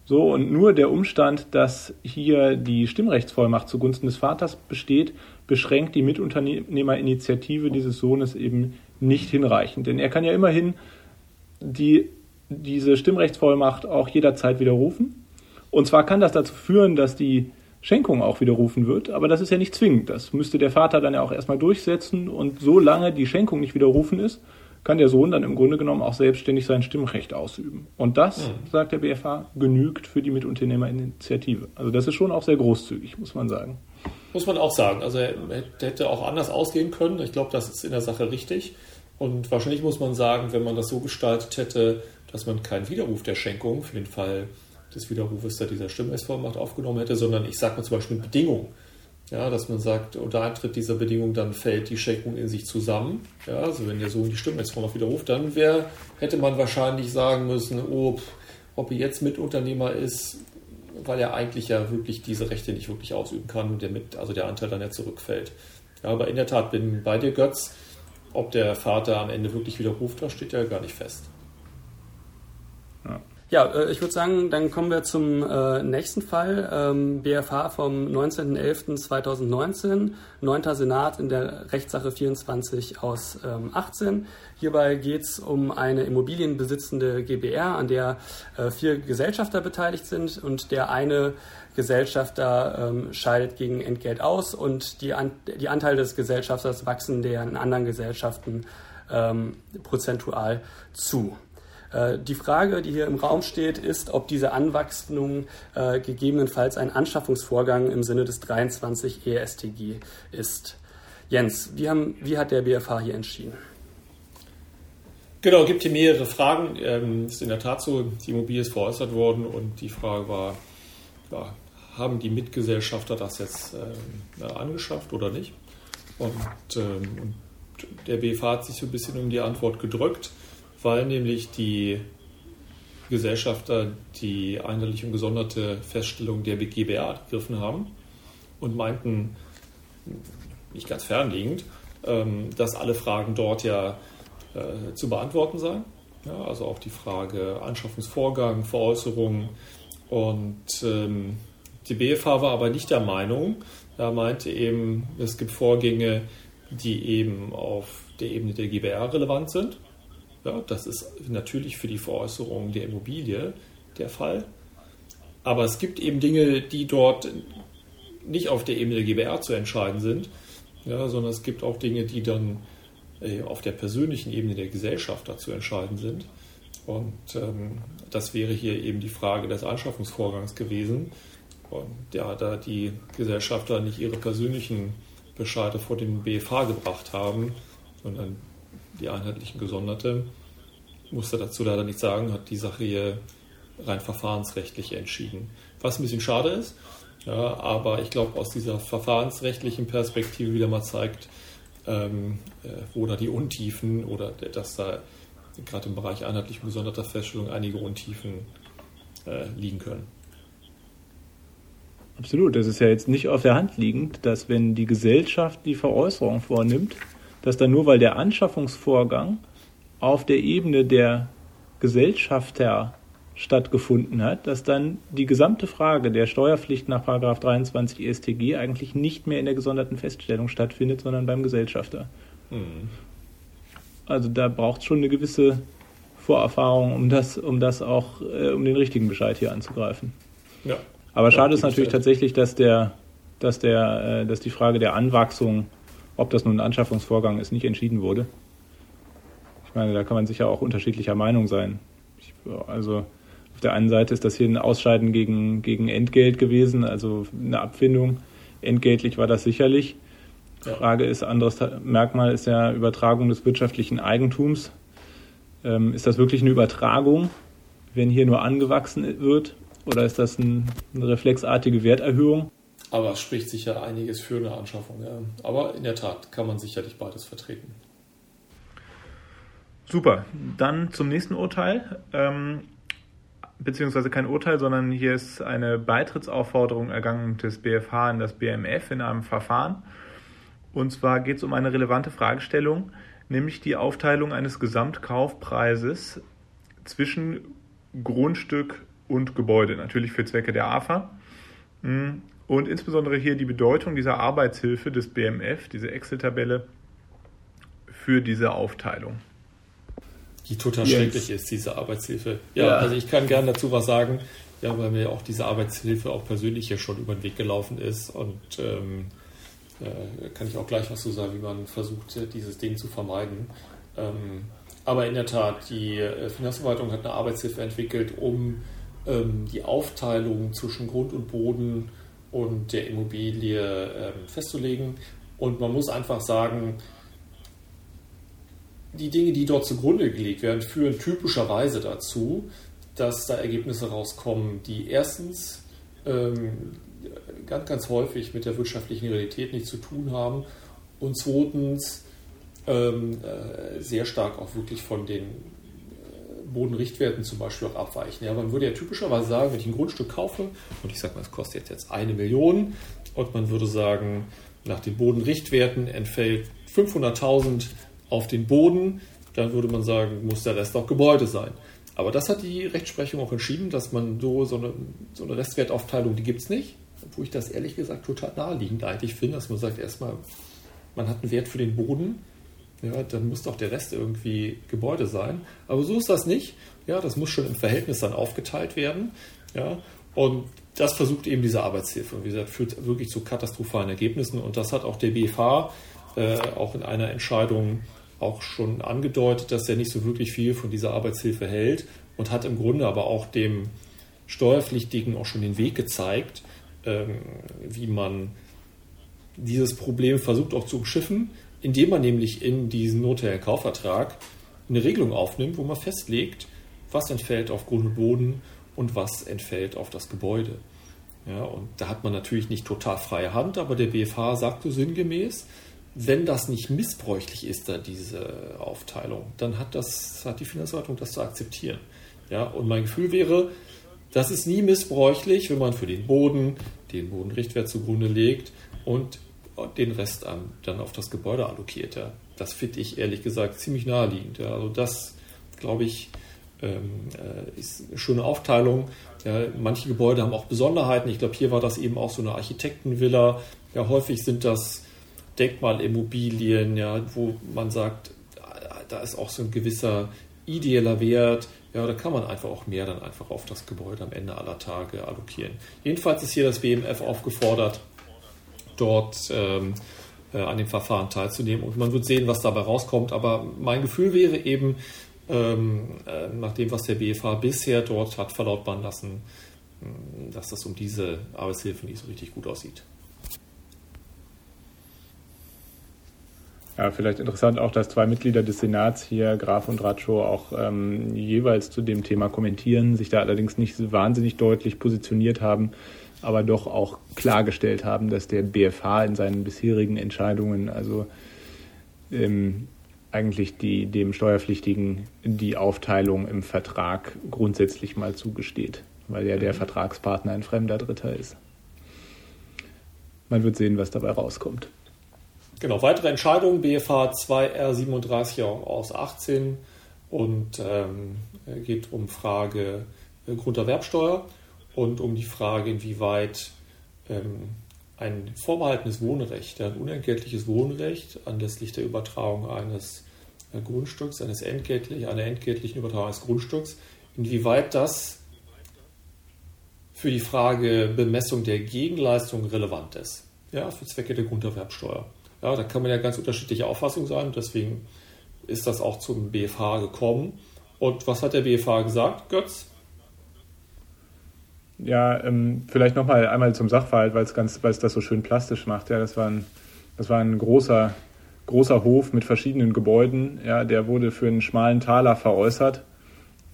So, und nur der Umstand, dass hier die Stimmrechtsvollmacht zugunsten des Vaters besteht, beschränkt die Mitunternehmerinitiative dieses Sohnes eben nicht hinreichend. Denn er kann ja immerhin die, diese Stimmrechtsvollmacht auch jederzeit widerrufen. Und zwar kann das dazu führen, dass die Schenkung auch widerrufen wird, aber das ist ja nicht zwingend. Das müsste der Vater dann ja auch erstmal durchsetzen und solange die Schenkung nicht widerrufen ist, kann der Sohn dann im Grunde genommen auch selbstständig sein Stimmrecht ausüben. Und das, mhm. sagt der BFH, genügt für die Mitunternehmerinitiative. Also das ist schon auch sehr großzügig, muss man sagen. Muss man auch sagen. Also er hätte auch anders ausgehen können. Ich glaube, das ist in der Sache richtig. Und wahrscheinlich muss man sagen, wenn man das so gestaltet hätte, dass man keinen Widerruf der Schenkung für den Fall des Widerrufes der dieser Stimmrechtsvollmacht aufgenommen hätte, sondern ich sage mal zum Beispiel Bedingungen. Ja, dass man sagt, unter Eintritt dieser Bedingung dann fällt die Schenkung in sich zusammen. Ja, also wenn der Sohn die Stimmrechtsvollmacht widerruft, dann wär, hätte man wahrscheinlich sagen müssen, oh, ob er jetzt Mitunternehmer ist, weil er eigentlich ja wirklich diese Rechte nicht wirklich ausüben kann und der, mit, also der Anteil dann ja zurückfällt. Ja, aber in der Tat bin bei dir, Götz. Ob der Vater am Ende wirklich widerruft, das steht ja gar nicht fest. Ja, äh, ich würde sagen, dann kommen wir zum äh, nächsten Fall. Ähm, BFH vom 19.11.2019, 9. Senat in der Rechtssache 24 aus ähm, 18. Hierbei geht es um eine immobilienbesitzende GBR, an der äh, vier Gesellschafter beteiligt sind und der eine Gesellschafter ähm, scheidet gegen Entgelt aus und die, An die Anteile des Gesellschafters wachsen deren anderen Gesellschaften ähm, prozentual zu. Äh, die Frage, die hier im Raum steht, ist, ob diese Anwachsung äh, gegebenenfalls ein Anschaffungsvorgang im Sinne des 23 ESTG ist. Jens, wie, haben, wie hat der BFH hier entschieden? Genau, gibt hier mehrere Fragen. Ähm, ist in der Tat so, die Immobilie ist veräußert worden und die Frage war, ja, haben die Mitgesellschafter das jetzt ähm, angeschafft oder nicht? Und, ähm, und der BFH hat sich so ein bisschen um die Antwort gedrückt weil nämlich die Gesellschafter die einheitliche und gesonderte Feststellung der GBR gegriffen haben und meinten, nicht ganz fernliegend, ähm, dass alle Fragen dort ja äh, zu beantworten seien. Ja, also auch die Frage Anschaffungsvorgang, Veräußerung. Und ähm, die BFH war aber nicht der Meinung, er meinte eben, es gibt Vorgänge, die eben auf der Ebene der GBR relevant sind. Ja, das ist natürlich für die Veräußerung der Immobilie der Fall. Aber es gibt eben Dinge, die dort nicht auf der Ebene der GBR zu entscheiden sind, ja, sondern es gibt auch Dinge, die dann äh, auf der persönlichen Ebene der Gesellschaft zu entscheiden sind. Und ähm, das wäre hier eben die Frage des Anschaffungsvorgangs gewesen. Und ja, da die Gesellschafter nicht ihre persönlichen Bescheide vor den BFH gebracht haben, sondern die einheitlichen Gesonderte, musste dazu leider nichts sagen, hat die Sache hier rein verfahrensrechtlich entschieden. Was ein bisschen schade ist, ja, aber ich glaube, aus dieser verfahrensrechtlichen Perspektive wieder mal zeigt, ähm, äh, wo da die Untiefen oder dass da gerade im Bereich einheitlich gesonderter Feststellung einige Untiefen äh, liegen können. Absolut, das ist ja jetzt nicht auf der Hand liegend, dass wenn die Gesellschaft die Veräußerung vornimmt, dass dann nur weil der Anschaffungsvorgang auf der Ebene der Gesellschafter stattgefunden hat, dass dann die gesamte Frage der Steuerpflicht nach 23 ESTG eigentlich nicht mehr in der gesonderten Feststellung stattfindet, sondern beim Gesellschafter. Mhm. Also da braucht es schon eine gewisse Vorerfahrung, um das, um das auch, äh, um den richtigen Bescheid hier anzugreifen. Ja. Aber ja, schade ist natürlich tatsächlich, dass der, dass der, äh, dass die Frage der Anwachsung ob das nun ein Anschaffungsvorgang ist, nicht entschieden wurde. Ich meine, da kann man sicher auch unterschiedlicher Meinung sein. Ich, also auf der einen Seite ist das hier ein Ausscheiden gegen, gegen Entgelt gewesen, also eine Abfindung. Entgeltlich war das sicherlich. Die Frage ist, anderes Merkmal ist ja Übertragung des wirtschaftlichen Eigentums. Ähm, ist das wirklich eine Übertragung, wenn hier nur angewachsen wird? Oder ist das ein, eine reflexartige Werterhöhung? Aber es spricht sicher einiges für eine Anschaffung. Ja. Aber in der Tat kann man sicherlich beides vertreten. Super. Dann zum nächsten Urteil. Ähm, beziehungsweise kein Urteil, sondern hier ist eine Beitrittsaufforderung ergangen des BFH in das BMF in einem Verfahren. Und zwar geht es um eine relevante Fragestellung, nämlich die Aufteilung eines Gesamtkaufpreises zwischen Grundstück und Gebäude, natürlich für Zwecke der AFA. Und insbesondere hier die Bedeutung dieser Arbeitshilfe des BMF, diese Excel-Tabelle, für diese Aufteilung. Die total yes. schrecklich ist, diese Arbeitshilfe. Ja, ja, also ich kann gerne dazu was sagen, ja, weil mir auch diese Arbeitshilfe auch persönlich ja schon über den Weg gelaufen ist und ähm, äh, kann ich auch gleich was zu sagen, wie man versucht, dieses Ding zu vermeiden. Ähm, aber in der Tat, die äh, Finanzverwaltung hat eine Arbeitshilfe entwickelt, um ähm, die Aufteilung zwischen Grund und Boden und der Immobilie ähm, festzulegen. Und man muss einfach sagen, die Dinge, die dort zugrunde gelegt werden, führen typischerweise dazu, dass da Ergebnisse rauskommen, die erstens ähm, ganz, ganz häufig mit der wirtschaftlichen Realität nichts zu tun haben und zweitens ähm, äh, sehr stark auch wirklich von den Bodenrichtwerten zum Beispiel auch abweichen. Ja, man würde ja typischerweise sagen, wenn ich ein Grundstück kaufe und ich sage mal, es kostet jetzt eine Million und man würde sagen, nach den Bodenrichtwerten entfällt 500.000 auf den Boden, dann würde man sagen, muss der Rest auch Gebäude sein. Aber das hat die Rechtsprechung auch entschieden, dass man so, so, eine, so eine Restwertaufteilung, die gibt es nicht. Obwohl ich das ehrlich gesagt total naheliegend eigentlich finde, dass man sagt, erstmal, man hat einen Wert für den Boden, ja, dann muss doch der Rest irgendwie Gebäude sein. Aber so ist das nicht. Ja, das muss schon im Verhältnis dann aufgeteilt werden. Ja, und das versucht eben diese Arbeitshilfe. Und wie gesagt, führt wirklich zu katastrophalen Ergebnissen. Und das hat auch der BFH äh, auch in einer Entscheidung auch schon angedeutet, dass er nicht so wirklich viel von dieser Arbeitshilfe hält und hat im Grunde aber auch dem Steuerpflichtigen auch schon den Weg gezeigt, ähm, wie man dieses Problem versucht auch zu umschiffen, indem man nämlich in diesen notariellen Kaufvertrag eine Regelung aufnimmt, wo man festlegt, was entfällt auf Grund und Boden und was entfällt auf das Gebäude. Ja, und da hat man natürlich nicht total freie Hand, aber der BFH sagt so sinngemäß, wenn das nicht missbräuchlich ist, da diese Aufteilung, dann hat, das, hat die Finanzverwaltung das zu akzeptieren. Ja, und mein Gefühl wäre, das ist nie missbräuchlich, wenn man für den Boden den Bodenrichtwert zugrunde legt und den Rest dann auf das Gebäude allokiert. Ja. Das finde ich ehrlich gesagt ziemlich naheliegend. Ja. Also das, glaube ich, ähm, äh, ist eine schöne Aufteilung. Ja, manche Gebäude haben auch Besonderheiten. Ich glaube, hier war das eben auch so eine Architektenvilla. Ja, häufig sind das Denkmalimmobilien, ja, wo man sagt, da ist auch so ein gewisser ideeller Wert. Ja, da kann man einfach auch mehr dann einfach auf das Gebäude am Ende aller Tage allokieren. Jedenfalls ist hier das BMF aufgefordert, dort ähm, äh, an dem Verfahren teilzunehmen und man wird sehen, was dabei rauskommt. Aber mein Gefühl wäre eben, ähm, äh, nach dem, was der BFH bisher dort hat verlautbaren lassen, dass das um diese Arbeitshilfe nicht so richtig gut aussieht. Ja, vielleicht interessant auch, dass zwei Mitglieder des Senats hier, Graf und Ratschow, auch ähm, jeweils zu dem Thema kommentieren, sich da allerdings nicht so wahnsinnig deutlich positioniert haben, aber doch auch klargestellt haben, dass der BFH in seinen bisherigen Entscheidungen also ähm, eigentlich die, dem Steuerpflichtigen die Aufteilung im Vertrag grundsätzlich mal zugesteht, weil ja der mhm. Vertragspartner ein fremder Dritter ist. Man wird sehen, was dabei rauskommt. Genau, weitere Entscheidungen, BFH 2R37 aus 18 und ähm, geht um Frage äh, Grunderwerbsteuer und um die Frage, inwieweit ähm, ein vorbehaltenes Wohnrecht, ein unentgeltliches Wohnrecht anlässlich der Übertragung eines äh, Grundstücks, eines entgeltlich, einer entgeltlichen Übertragung eines Grundstücks, inwieweit das für die Frage Bemessung der Gegenleistung relevant ist, ja, für Zwecke der Grunderwerbsteuer. Ja, da kann man ja ganz unterschiedliche Auffassungen sein deswegen ist das auch zum BFH gekommen. Und was hat der BFH gesagt, Götz? Ja, ähm, vielleicht nochmal einmal zum Sachverhalt, weil es das so schön plastisch macht. Ja, das war ein, das war ein großer, großer Hof mit verschiedenen Gebäuden. Ja, der wurde für einen schmalen Taler veräußert.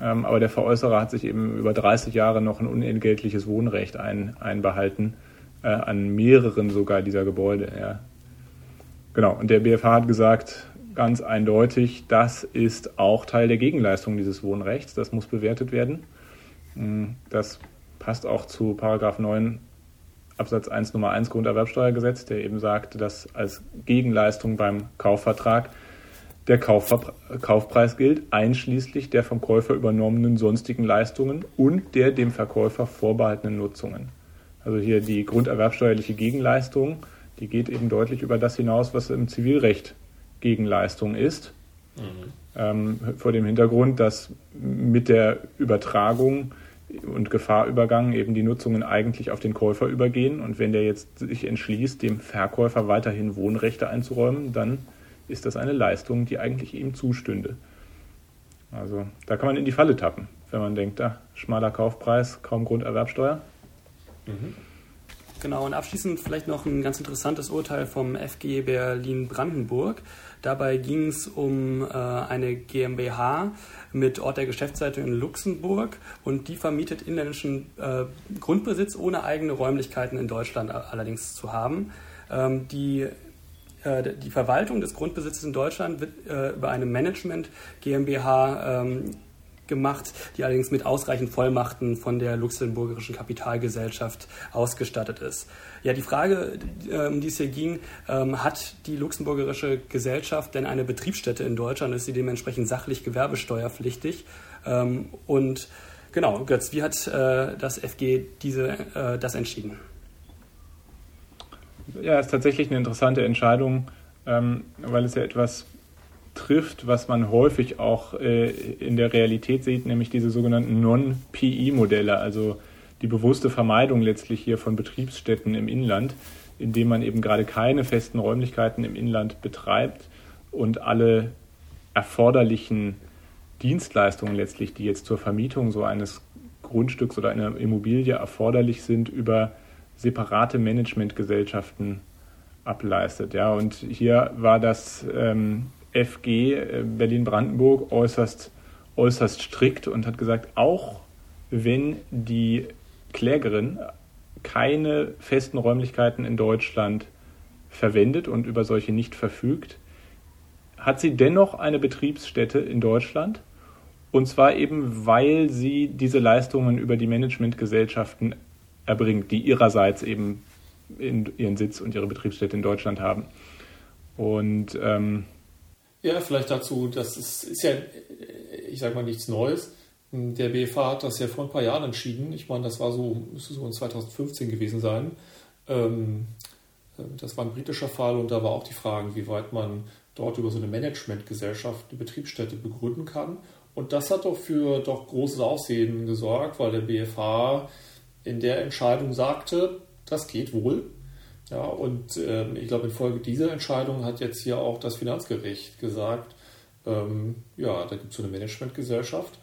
Ähm, aber der Veräußerer hat sich eben über 30 Jahre noch ein unentgeltliches Wohnrecht ein, einbehalten, äh, an mehreren sogar dieser Gebäude. Ja. Genau, und der BFH hat gesagt, ganz eindeutig, das ist auch Teil der Gegenleistung dieses Wohnrechts. Das muss bewertet werden. Hm, das passt auch zu Paragraph 9 Absatz 1 Nummer 1 Grunderwerbsteuergesetz, der eben sagt, dass als Gegenleistung beim Kaufvertrag der Kaufver Kaufpreis gilt, einschließlich der vom Käufer übernommenen sonstigen Leistungen und der dem Verkäufer vorbehaltenen Nutzungen. Also hier die grunderwerbsteuerliche Gegenleistung, die geht eben deutlich über das hinaus, was im Zivilrecht Gegenleistung ist. Mhm. Ähm, vor dem Hintergrund, dass mit der Übertragung und Gefahrübergang eben die Nutzungen eigentlich auf den Käufer übergehen. Und wenn der jetzt sich entschließt, dem Verkäufer weiterhin Wohnrechte einzuräumen, dann ist das eine Leistung, die eigentlich ihm zustünde. Also da kann man in die Falle tappen, wenn man denkt, ah, schmaler Kaufpreis, kaum Grunderwerbsteuer. Mhm. Genau, und abschließend vielleicht noch ein ganz interessantes Urteil vom FG Berlin-Brandenburg. Dabei ging es um äh, eine GmbH mit Ort der Geschäftsleitung in Luxemburg und die vermietet inländischen äh, Grundbesitz ohne eigene Räumlichkeiten in Deutschland allerdings zu haben. Ähm, die äh, die Verwaltung des Grundbesitzes in Deutschland wird äh, über eine Management GmbH ähm, gemacht, die allerdings mit ausreichend Vollmachten von der luxemburgischen Kapitalgesellschaft ausgestattet ist. Ja, die Frage, äh, um die es hier ging, ähm, hat die luxemburgerische Gesellschaft denn eine Betriebsstätte in Deutschland? Ist sie dementsprechend sachlich gewerbesteuerpflichtig? Ähm, und genau, Götz, wie hat äh, das FG diese, äh, das entschieden? Ja, ist tatsächlich eine interessante Entscheidung, ähm, weil es ja etwas trifft, was man häufig auch äh, in der Realität sieht, nämlich diese sogenannten Non-PI-Modelle, also die bewusste Vermeidung letztlich hier von Betriebsstätten im Inland, indem man eben gerade keine festen Räumlichkeiten im Inland betreibt und alle erforderlichen Dienstleistungen letztlich, die jetzt zur Vermietung so eines Grundstücks oder einer Immobilie erforderlich sind, über separate Managementgesellschaften ableistet. Ja, und hier war das ähm, FG äh, Berlin-Brandenburg äußerst, äußerst strikt und hat gesagt, auch wenn die Klägerin keine festen Räumlichkeiten in Deutschland verwendet und über solche nicht verfügt, hat sie dennoch eine Betriebsstätte in Deutschland. Und zwar eben, weil sie diese Leistungen über die Managementgesellschaften erbringt, die ihrerseits eben ihren Sitz und ihre Betriebsstätte in Deutschland haben. Und ähm, ja, vielleicht dazu, das ist, ist ja, ich sage mal, nichts Neues. Der BFH hat das ja vor ein paar Jahren entschieden. Ich meine, das war so, müsste so in 2015 gewesen sein. Ähm, das war ein britischer Fall und da war auch die Frage, wie weit man dort über so eine Managementgesellschaft eine Betriebsstätte begründen kann. Und das hat doch für doch großes Aufsehen gesorgt, weil der BFH in der Entscheidung sagte, das geht wohl. Ja, und ähm, ich glaube, infolge dieser Entscheidung hat jetzt hier auch das Finanzgericht gesagt, ähm, ja, da gibt es so eine Managementgesellschaft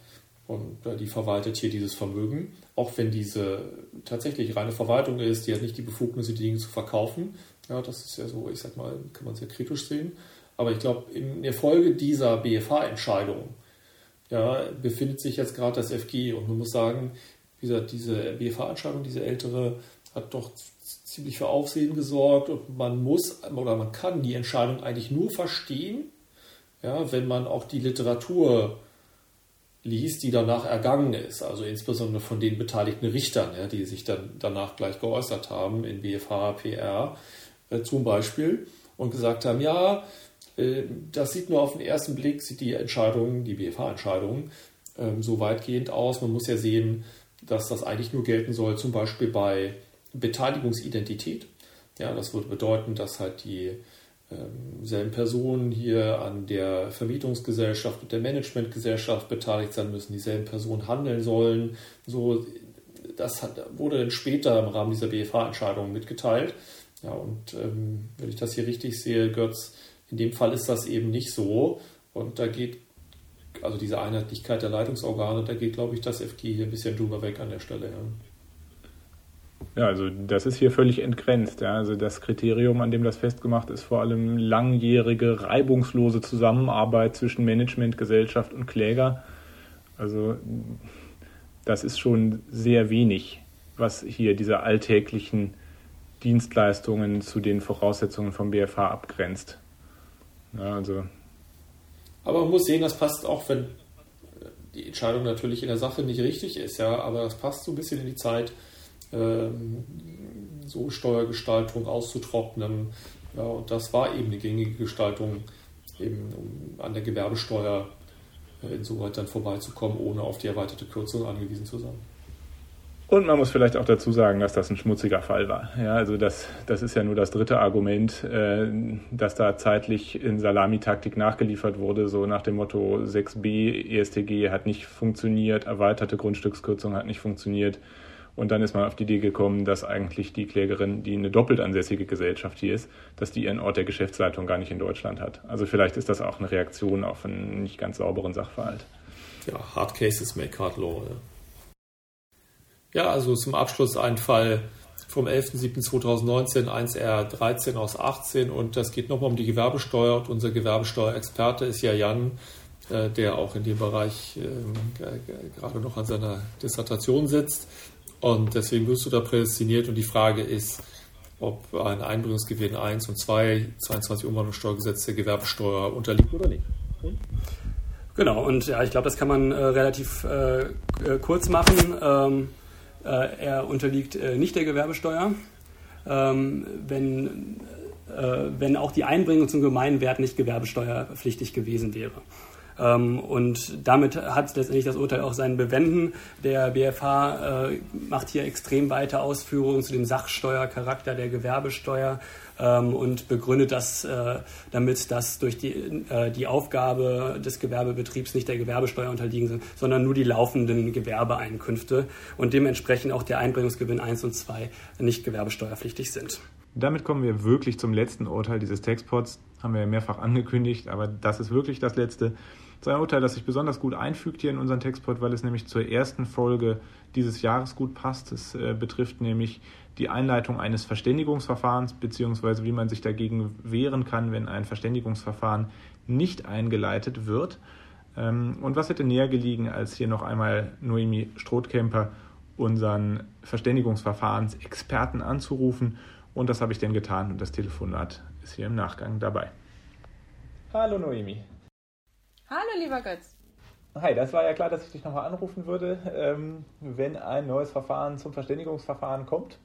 und äh, die verwaltet hier dieses Vermögen, auch wenn diese tatsächlich reine Verwaltung ist, die hat nicht die Befugnisse, die Dinge zu verkaufen. Ja, das ist ja so, ich sag mal, kann man sehr kritisch sehen. Aber ich glaube, in der Folge dieser BFH-Entscheidung ja, befindet sich jetzt gerade das FG und man muss sagen, wie gesagt, diese BFH-Entscheidung, diese ältere, hat doch ziemlich für Aufsehen gesorgt und man muss oder man kann die Entscheidung eigentlich nur verstehen, ja, wenn man auch die Literatur liest, die danach ergangen ist, also insbesondere von den beteiligten Richtern, ja, die sich dann danach gleich geäußert haben in BFH, PR äh, zum Beispiel und gesagt haben, ja, äh, das sieht nur auf den ersten Blick, sieht die Entscheidung, die BFH-Entscheidung äh, so weitgehend aus. Man muss ja sehen, dass das eigentlich nur gelten soll, zum Beispiel bei Beteiligungsidentität. Ja, das würde bedeuten, dass halt die ähm, selben Personen hier an der Vermietungsgesellschaft und der Managementgesellschaft beteiligt sein müssen, dieselben Personen handeln sollen. So, das hat, wurde dann später im Rahmen dieser BFH-Entscheidung mitgeteilt. Ja, und ähm, wenn ich das hier richtig sehe, Götz, in dem Fall ist das eben nicht so. Und da geht, also diese Einheitlichkeit der Leitungsorgane, da geht, glaube ich, das FG hier ein bisschen drüber weg an der Stelle. Ja. Ja, also das ist hier völlig entgrenzt. Ja. Also das Kriterium, an dem das festgemacht ist, vor allem langjährige, reibungslose Zusammenarbeit zwischen Management, Gesellschaft und Kläger. Also das ist schon sehr wenig, was hier diese alltäglichen Dienstleistungen zu den Voraussetzungen vom BFH abgrenzt. Ja, also Aber man muss sehen, das passt auch, wenn die Entscheidung natürlich in der Sache nicht richtig ist, ja, aber das passt so ein bisschen in die Zeit, so Steuergestaltung auszutrocknen. Ja, und das war eben eine gängige Gestaltung, eben um an der Gewerbesteuer äh, insoweit dann vorbeizukommen, ohne auf die erweiterte Kürzung angewiesen zu sein. Und man muss vielleicht auch dazu sagen, dass das ein schmutziger Fall war. Ja, also das, das ist ja nur das dritte Argument, äh, dass da zeitlich in Salamitaktik nachgeliefert wurde, so nach dem Motto 6b ESTG hat nicht funktioniert, erweiterte Grundstückskürzung hat nicht funktioniert. Und dann ist man auf die Idee gekommen, dass eigentlich die Klägerin, die eine doppelt ansässige Gesellschaft hier ist, dass die ihren Ort der Geschäftsleitung gar nicht in Deutschland hat. Also vielleicht ist das auch eine Reaktion auf einen nicht ganz sauberen Sachverhalt. Ja, Hard Cases make hard law. Ja. Ja, also zum Abschluss ein Fall vom 11.07.2019, 1R13 aus 18 und das geht nochmal um die Gewerbesteuer und unser Gewerbesteuerexperte ist ja Jan, äh, der auch in dem Bereich ähm, gerade noch an seiner Dissertation sitzt und deswegen wirst du da prädestiniert und die Frage ist, ob ein Einbringungsgewinn 1 und 2, 22 Umwandlungssteuergesetz der Gewerbesteuer unterliegt oder nicht. Hm? Genau, und ja, ich glaube, das kann man äh, relativ äh, äh kurz machen. Ähm, äh, er unterliegt äh, nicht der Gewerbesteuer. Ähm, wenn, äh, wenn auch die Einbringung zum Gemeinwert nicht gewerbesteuerpflichtig gewesen wäre. Ähm, und damit hat letztendlich das Urteil auch seinen Bewenden. Der BFH macht hier extrem weite Ausführungen zu dem Sachsteuercharakter der Gewerbesteuer ähm, und begründet das äh, damit, dass durch die, äh, die Aufgabe des Gewerbebetriebs nicht der Gewerbesteuer unterliegen sind, sondern nur die laufenden Gewerbeeinkünfte und dementsprechend auch der Einbringungsgewinn 1 und 2 nicht gewerbesteuerpflichtig sind. Damit kommen wir wirklich zum letzten Urteil dieses Textpods. Haben wir ja mehrfach angekündigt, aber das ist wirklich das letzte. Das ist ein Urteil, das sich besonders gut einfügt hier in unseren Textpod, weil es nämlich zur ersten Folge dieses Jahres gut passt. Es äh, betrifft nämlich die Einleitung eines Verständigungsverfahrens beziehungsweise wie man sich dagegen wehren kann, wenn ein Verständigungsverfahren nicht eingeleitet wird. Ähm, und was hätte näher gelegen, als hier noch einmal Noemi Strothkemper, unseren Verständigungsverfahrensexperten, anzurufen. Und das habe ich denn getan und das Telefonat ist hier im Nachgang dabei. Hallo Noemi. Hallo lieber Götz. Hi, das war ja klar, dass ich dich nochmal anrufen würde, ähm, wenn ein neues Verfahren zum Verständigungsverfahren kommt.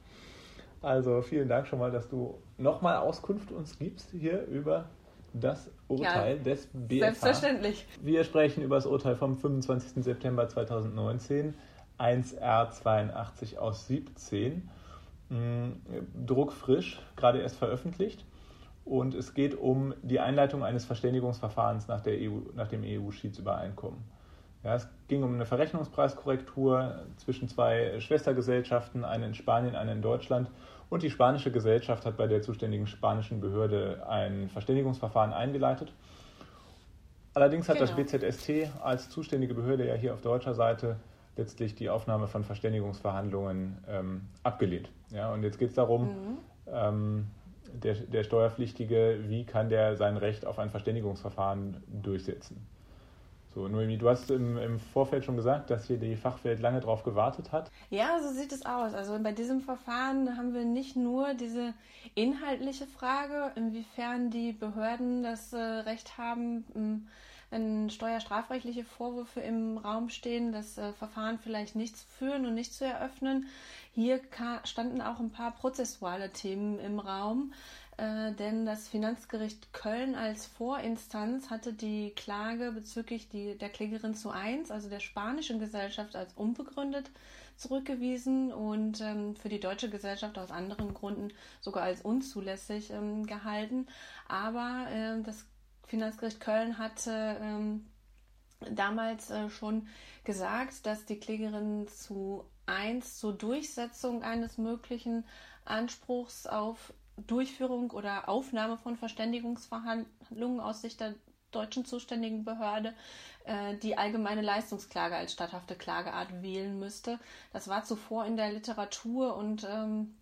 Also vielen Dank schon mal, dass du nochmal Auskunft uns gibst hier über das Urteil ja, des BFH. Selbstverständlich. Wir sprechen über das Urteil vom 25. September 2019, 1R82 aus 17. Mm, druckfrisch, gerade erst veröffentlicht. Und es geht um die Einleitung eines Verständigungsverfahrens nach, der EU, nach dem EU-Schiedsübereinkommen. Ja, es ging um eine Verrechnungspreiskorrektur zwischen zwei Schwestergesellschaften, eine in Spanien, eine in Deutschland. Und die spanische Gesellschaft hat bei der zuständigen spanischen Behörde ein Verständigungsverfahren eingeleitet. Allerdings hat genau. das BZST als zuständige Behörde ja hier auf deutscher Seite letztlich die Aufnahme von Verständigungsverhandlungen ähm, abgelehnt. Ja, und jetzt geht es darum, mhm. ähm, der, der Steuerpflichtige, wie kann der sein Recht auf ein Verständigungsverfahren durchsetzen? So, Noemi, du hast im, im, Vorfeld schon gesagt, dass hier die Fachwelt lange drauf gewartet hat. Ja, so sieht es aus. Also bei diesem Verfahren haben wir nicht nur diese inhaltliche Frage, inwiefern die Behörden das äh, Recht haben, wenn steuerstrafrechtliche Vorwürfe im Raum stehen, das äh, Verfahren vielleicht nicht zu führen und nicht zu eröffnen. Hier standen auch ein paar prozessuale Themen im Raum. Äh, denn das Finanzgericht Köln als Vorinstanz hatte die Klage bezüglich die, der Klägerin zu 1, also der spanischen Gesellschaft, als unbegründet zurückgewiesen und ähm, für die deutsche Gesellschaft aus anderen Gründen sogar als unzulässig ähm, gehalten. Aber äh, das Finanzgericht Köln hatte ähm, damals äh, schon gesagt, dass die Klägerin zu 1 zur Durchsetzung eines möglichen Anspruchs auf Durchführung oder Aufnahme von Verständigungsverhandlungen aus Sicht der deutschen zuständigen Behörde äh, die allgemeine Leistungsklage als statthafte Klageart wählen müsste. Das war zuvor in der Literatur und ähm,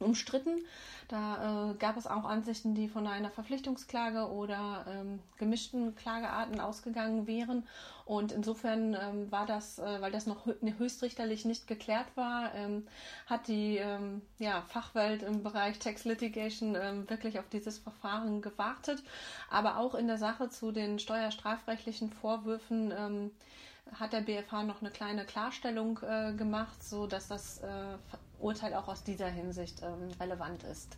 umstritten. Da äh, gab es auch Ansichten, die von einer Verpflichtungsklage oder ähm, gemischten Klagearten ausgegangen wären. Und insofern ähm, war das, äh, weil das noch höchstrichterlich nicht geklärt war, ähm, hat die ähm, ja, Fachwelt im Bereich Tax Litigation ähm, wirklich auf dieses Verfahren gewartet. Aber auch in der Sache zu den steuerstrafrechtlichen Vorwürfen ähm, hat der BFH noch eine kleine Klarstellung äh, gemacht, so dass das äh, Urteil auch aus dieser Hinsicht ähm, relevant ist.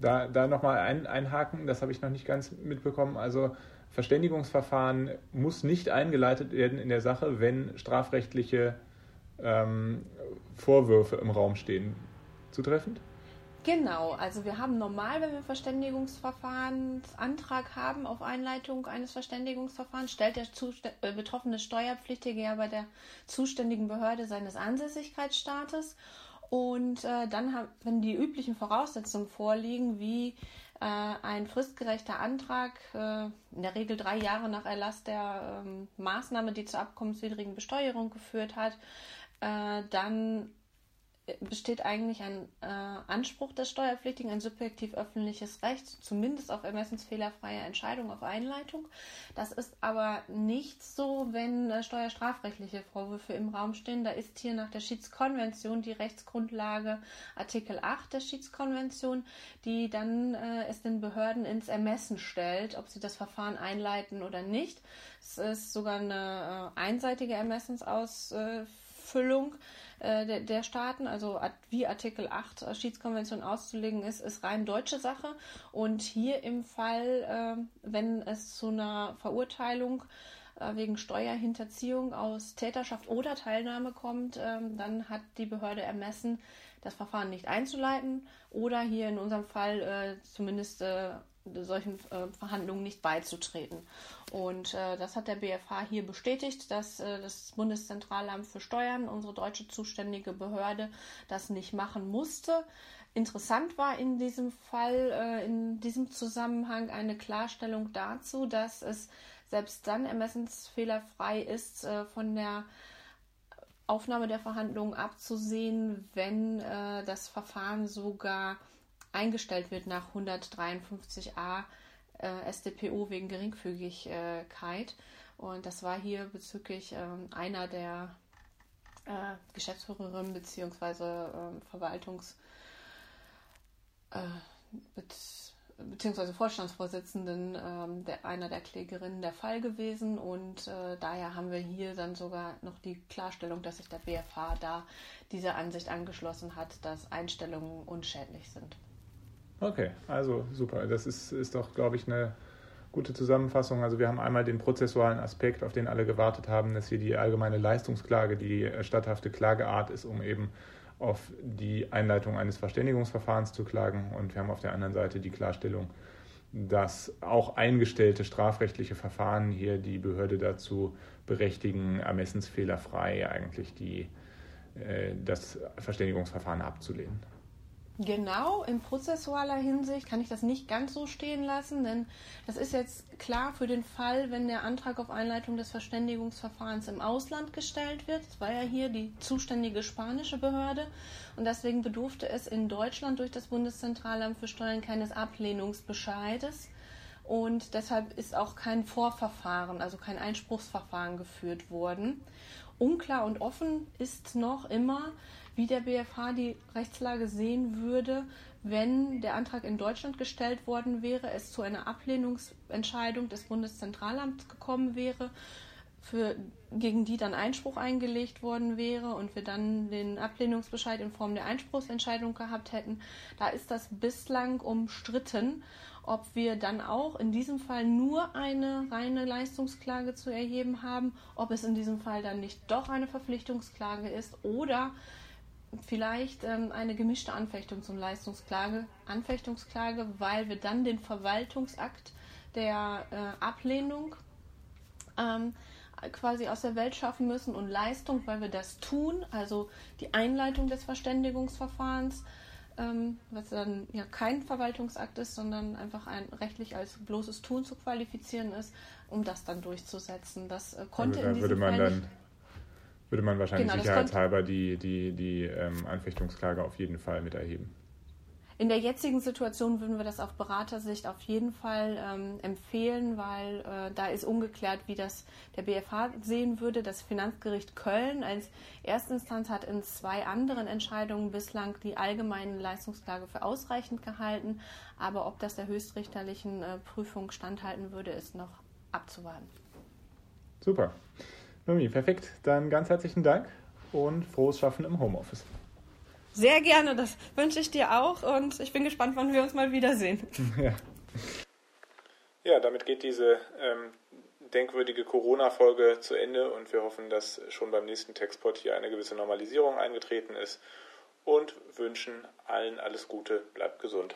Da, da nochmal ein, einhaken, das habe ich noch nicht ganz mitbekommen. Also Verständigungsverfahren muss nicht eingeleitet werden in der Sache, wenn strafrechtliche ähm, Vorwürfe im Raum stehen. Zutreffend? Genau, also wir haben normal, wenn wir Verständigungsverfahrensantrag haben auf Einleitung eines Verständigungsverfahrens, stellt der äh, betroffene Steuerpflichtige ja bei der zuständigen Behörde seines Ansässigkeitsstaates. Und äh, dann, wenn die üblichen Voraussetzungen vorliegen, wie äh, ein fristgerechter Antrag, äh, in der Regel drei Jahre nach Erlass der ähm, Maßnahme, die zur abkommenswidrigen Besteuerung geführt hat, äh, dann besteht eigentlich ein äh, Anspruch des Steuerpflichtigen, ein subjektiv öffentliches Recht, zumindest auf ermessensfehlerfreie Entscheidung auf Einleitung. Das ist aber nicht so, wenn äh, steuerstrafrechtliche Vorwürfe im Raum stehen. Da ist hier nach der Schiedskonvention die Rechtsgrundlage Artikel 8 der Schiedskonvention, die dann äh, es den Behörden ins Ermessen stellt, ob sie das Verfahren einleiten oder nicht. Es ist sogar eine äh, einseitige Ermessensausfüllung äh, der, der, Staaten, also wie Artikel 8 Schiedskonvention auszulegen ist, ist rein deutsche Sache. Und hier im Fall, äh, wenn es zu einer Verurteilung äh, wegen Steuerhinterziehung aus Täterschaft oder Teilnahme kommt, ähm, dann hat die Behörde ermessen, das Verfahren nicht einzuleiten oder hier in unserem Fall äh, zumindest äh, solchen äh, Verhandlungen nicht beizutreten. Und äh, das hat der BFH hier bestätigt, dass äh, das Bundeszentralamt für Steuern, unsere deutsche zuständige Behörde, das nicht machen musste. Interessant war in diesem Fall, äh, in diesem Zusammenhang eine Klarstellung dazu, dass es selbst dann ermessensfehlerfrei ist, äh, von der Aufnahme der Verhandlungen abzusehen, wenn äh, das Verfahren sogar eingestellt wird nach 153a äh, StPO wegen Geringfügigkeit. Und das war hier bezüglich ähm, einer der äh, Geschäftsführerinnen bzw. Ähm, Verwaltungs- äh, beziehungsweise Vorstandsvorsitzenden ähm, der, einer der Klägerinnen der Fall gewesen und äh, daher haben wir hier dann sogar noch die Klarstellung, dass sich der BFH da dieser Ansicht angeschlossen hat, dass Einstellungen unschädlich sind. Okay, also super. Das ist, ist doch, glaube ich, eine gute Zusammenfassung. Also wir haben einmal den prozessualen Aspekt, auf den alle gewartet haben, dass hier die allgemeine Leistungsklage die statthafte Klageart ist, um eben auf die Einleitung eines Verständigungsverfahrens zu klagen. Und wir haben auf der anderen Seite die Klarstellung, dass auch eingestellte strafrechtliche Verfahren hier die Behörde dazu berechtigen, ermessensfehlerfrei eigentlich die, äh, das Verständigungsverfahren abzulehnen. Genau, in prozessualer Hinsicht kann ich das nicht ganz so stehen lassen, denn das ist jetzt klar für den Fall, wenn der Antrag auf Einleitung des Verständigungsverfahrens im Ausland gestellt wird. Das war ja hier die zuständige spanische Behörde und deswegen bedurfte es in Deutschland durch das Bundeszentralamt für Steuern keines Ablehnungsbescheides und deshalb ist auch kein Vorverfahren, also kein Einspruchsverfahren geführt worden. Unklar und offen ist noch immer, wie der BFH die Rechtslage sehen würde, wenn der Antrag in Deutschland gestellt worden wäre, es zu einer Ablehnungsentscheidung des Bundeszentralamts gekommen wäre, für, gegen die dann Einspruch eingelegt worden wäre und wir dann den Ablehnungsbescheid in Form der Einspruchsentscheidung gehabt hätten. Da ist das bislang umstritten, ob wir dann auch in diesem Fall nur eine reine Leistungsklage zu erheben haben, ob es in diesem Fall dann nicht doch eine Verpflichtungsklage ist oder vielleicht ähm, eine gemischte Anfechtungs- und Leistungsklage, Anfechtungsklage, weil wir dann den Verwaltungsakt der äh, Ablehnung ähm, quasi aus der Welt schaffen müssen und Leistung, weil wir das tun, also die Einleitung des Verständigungsverfahrens, ähm, was dann ja kein Verwaltungsakt ist, sondern einfach ein rechtlich als bloßes Tun zu qualifizieren ist, um das dann durchzusetzen. Das äh, konnte also, in diesem Fall nicht würde man wahrscheinlich genau, sicherheitshalber die, die, die ähm, Anfechtungsklage auf jeden Fall mit erheben. In der jetzigen Situation würden wir das auf Beratersicht auf jeden Fall ähm, empfehlen, weil äh, da ist ungeklärt, wie das der BFH sehen würde. Das Finanzgericht Köln als Erstinstanz hat in zwei anderen Entscheidungen bislang die allgemeine Leistungsklage für ausreichend gehalten. Aber ob das der höchstrichterlichen äh, Prüfung standhalten würde, ist noch abzuwarten. Super. Nomi, perfekt. Dann ganz herzlichen Dank und frohes Schaffen im Homeoffice. Sehr gerne, das wünsche ich dir auch und ich bin gespannt, wann wir uns mal wiedersehen. (laughs) Ja, ja damit geht diese ähm, denkwürdige Corona-Folge zu Ende und wir hoffen, dass schon beim nächsten Textport hier eine gewisse Normalisierung eingetreten ist und wünschen allen alles Gute, bleibt gesund.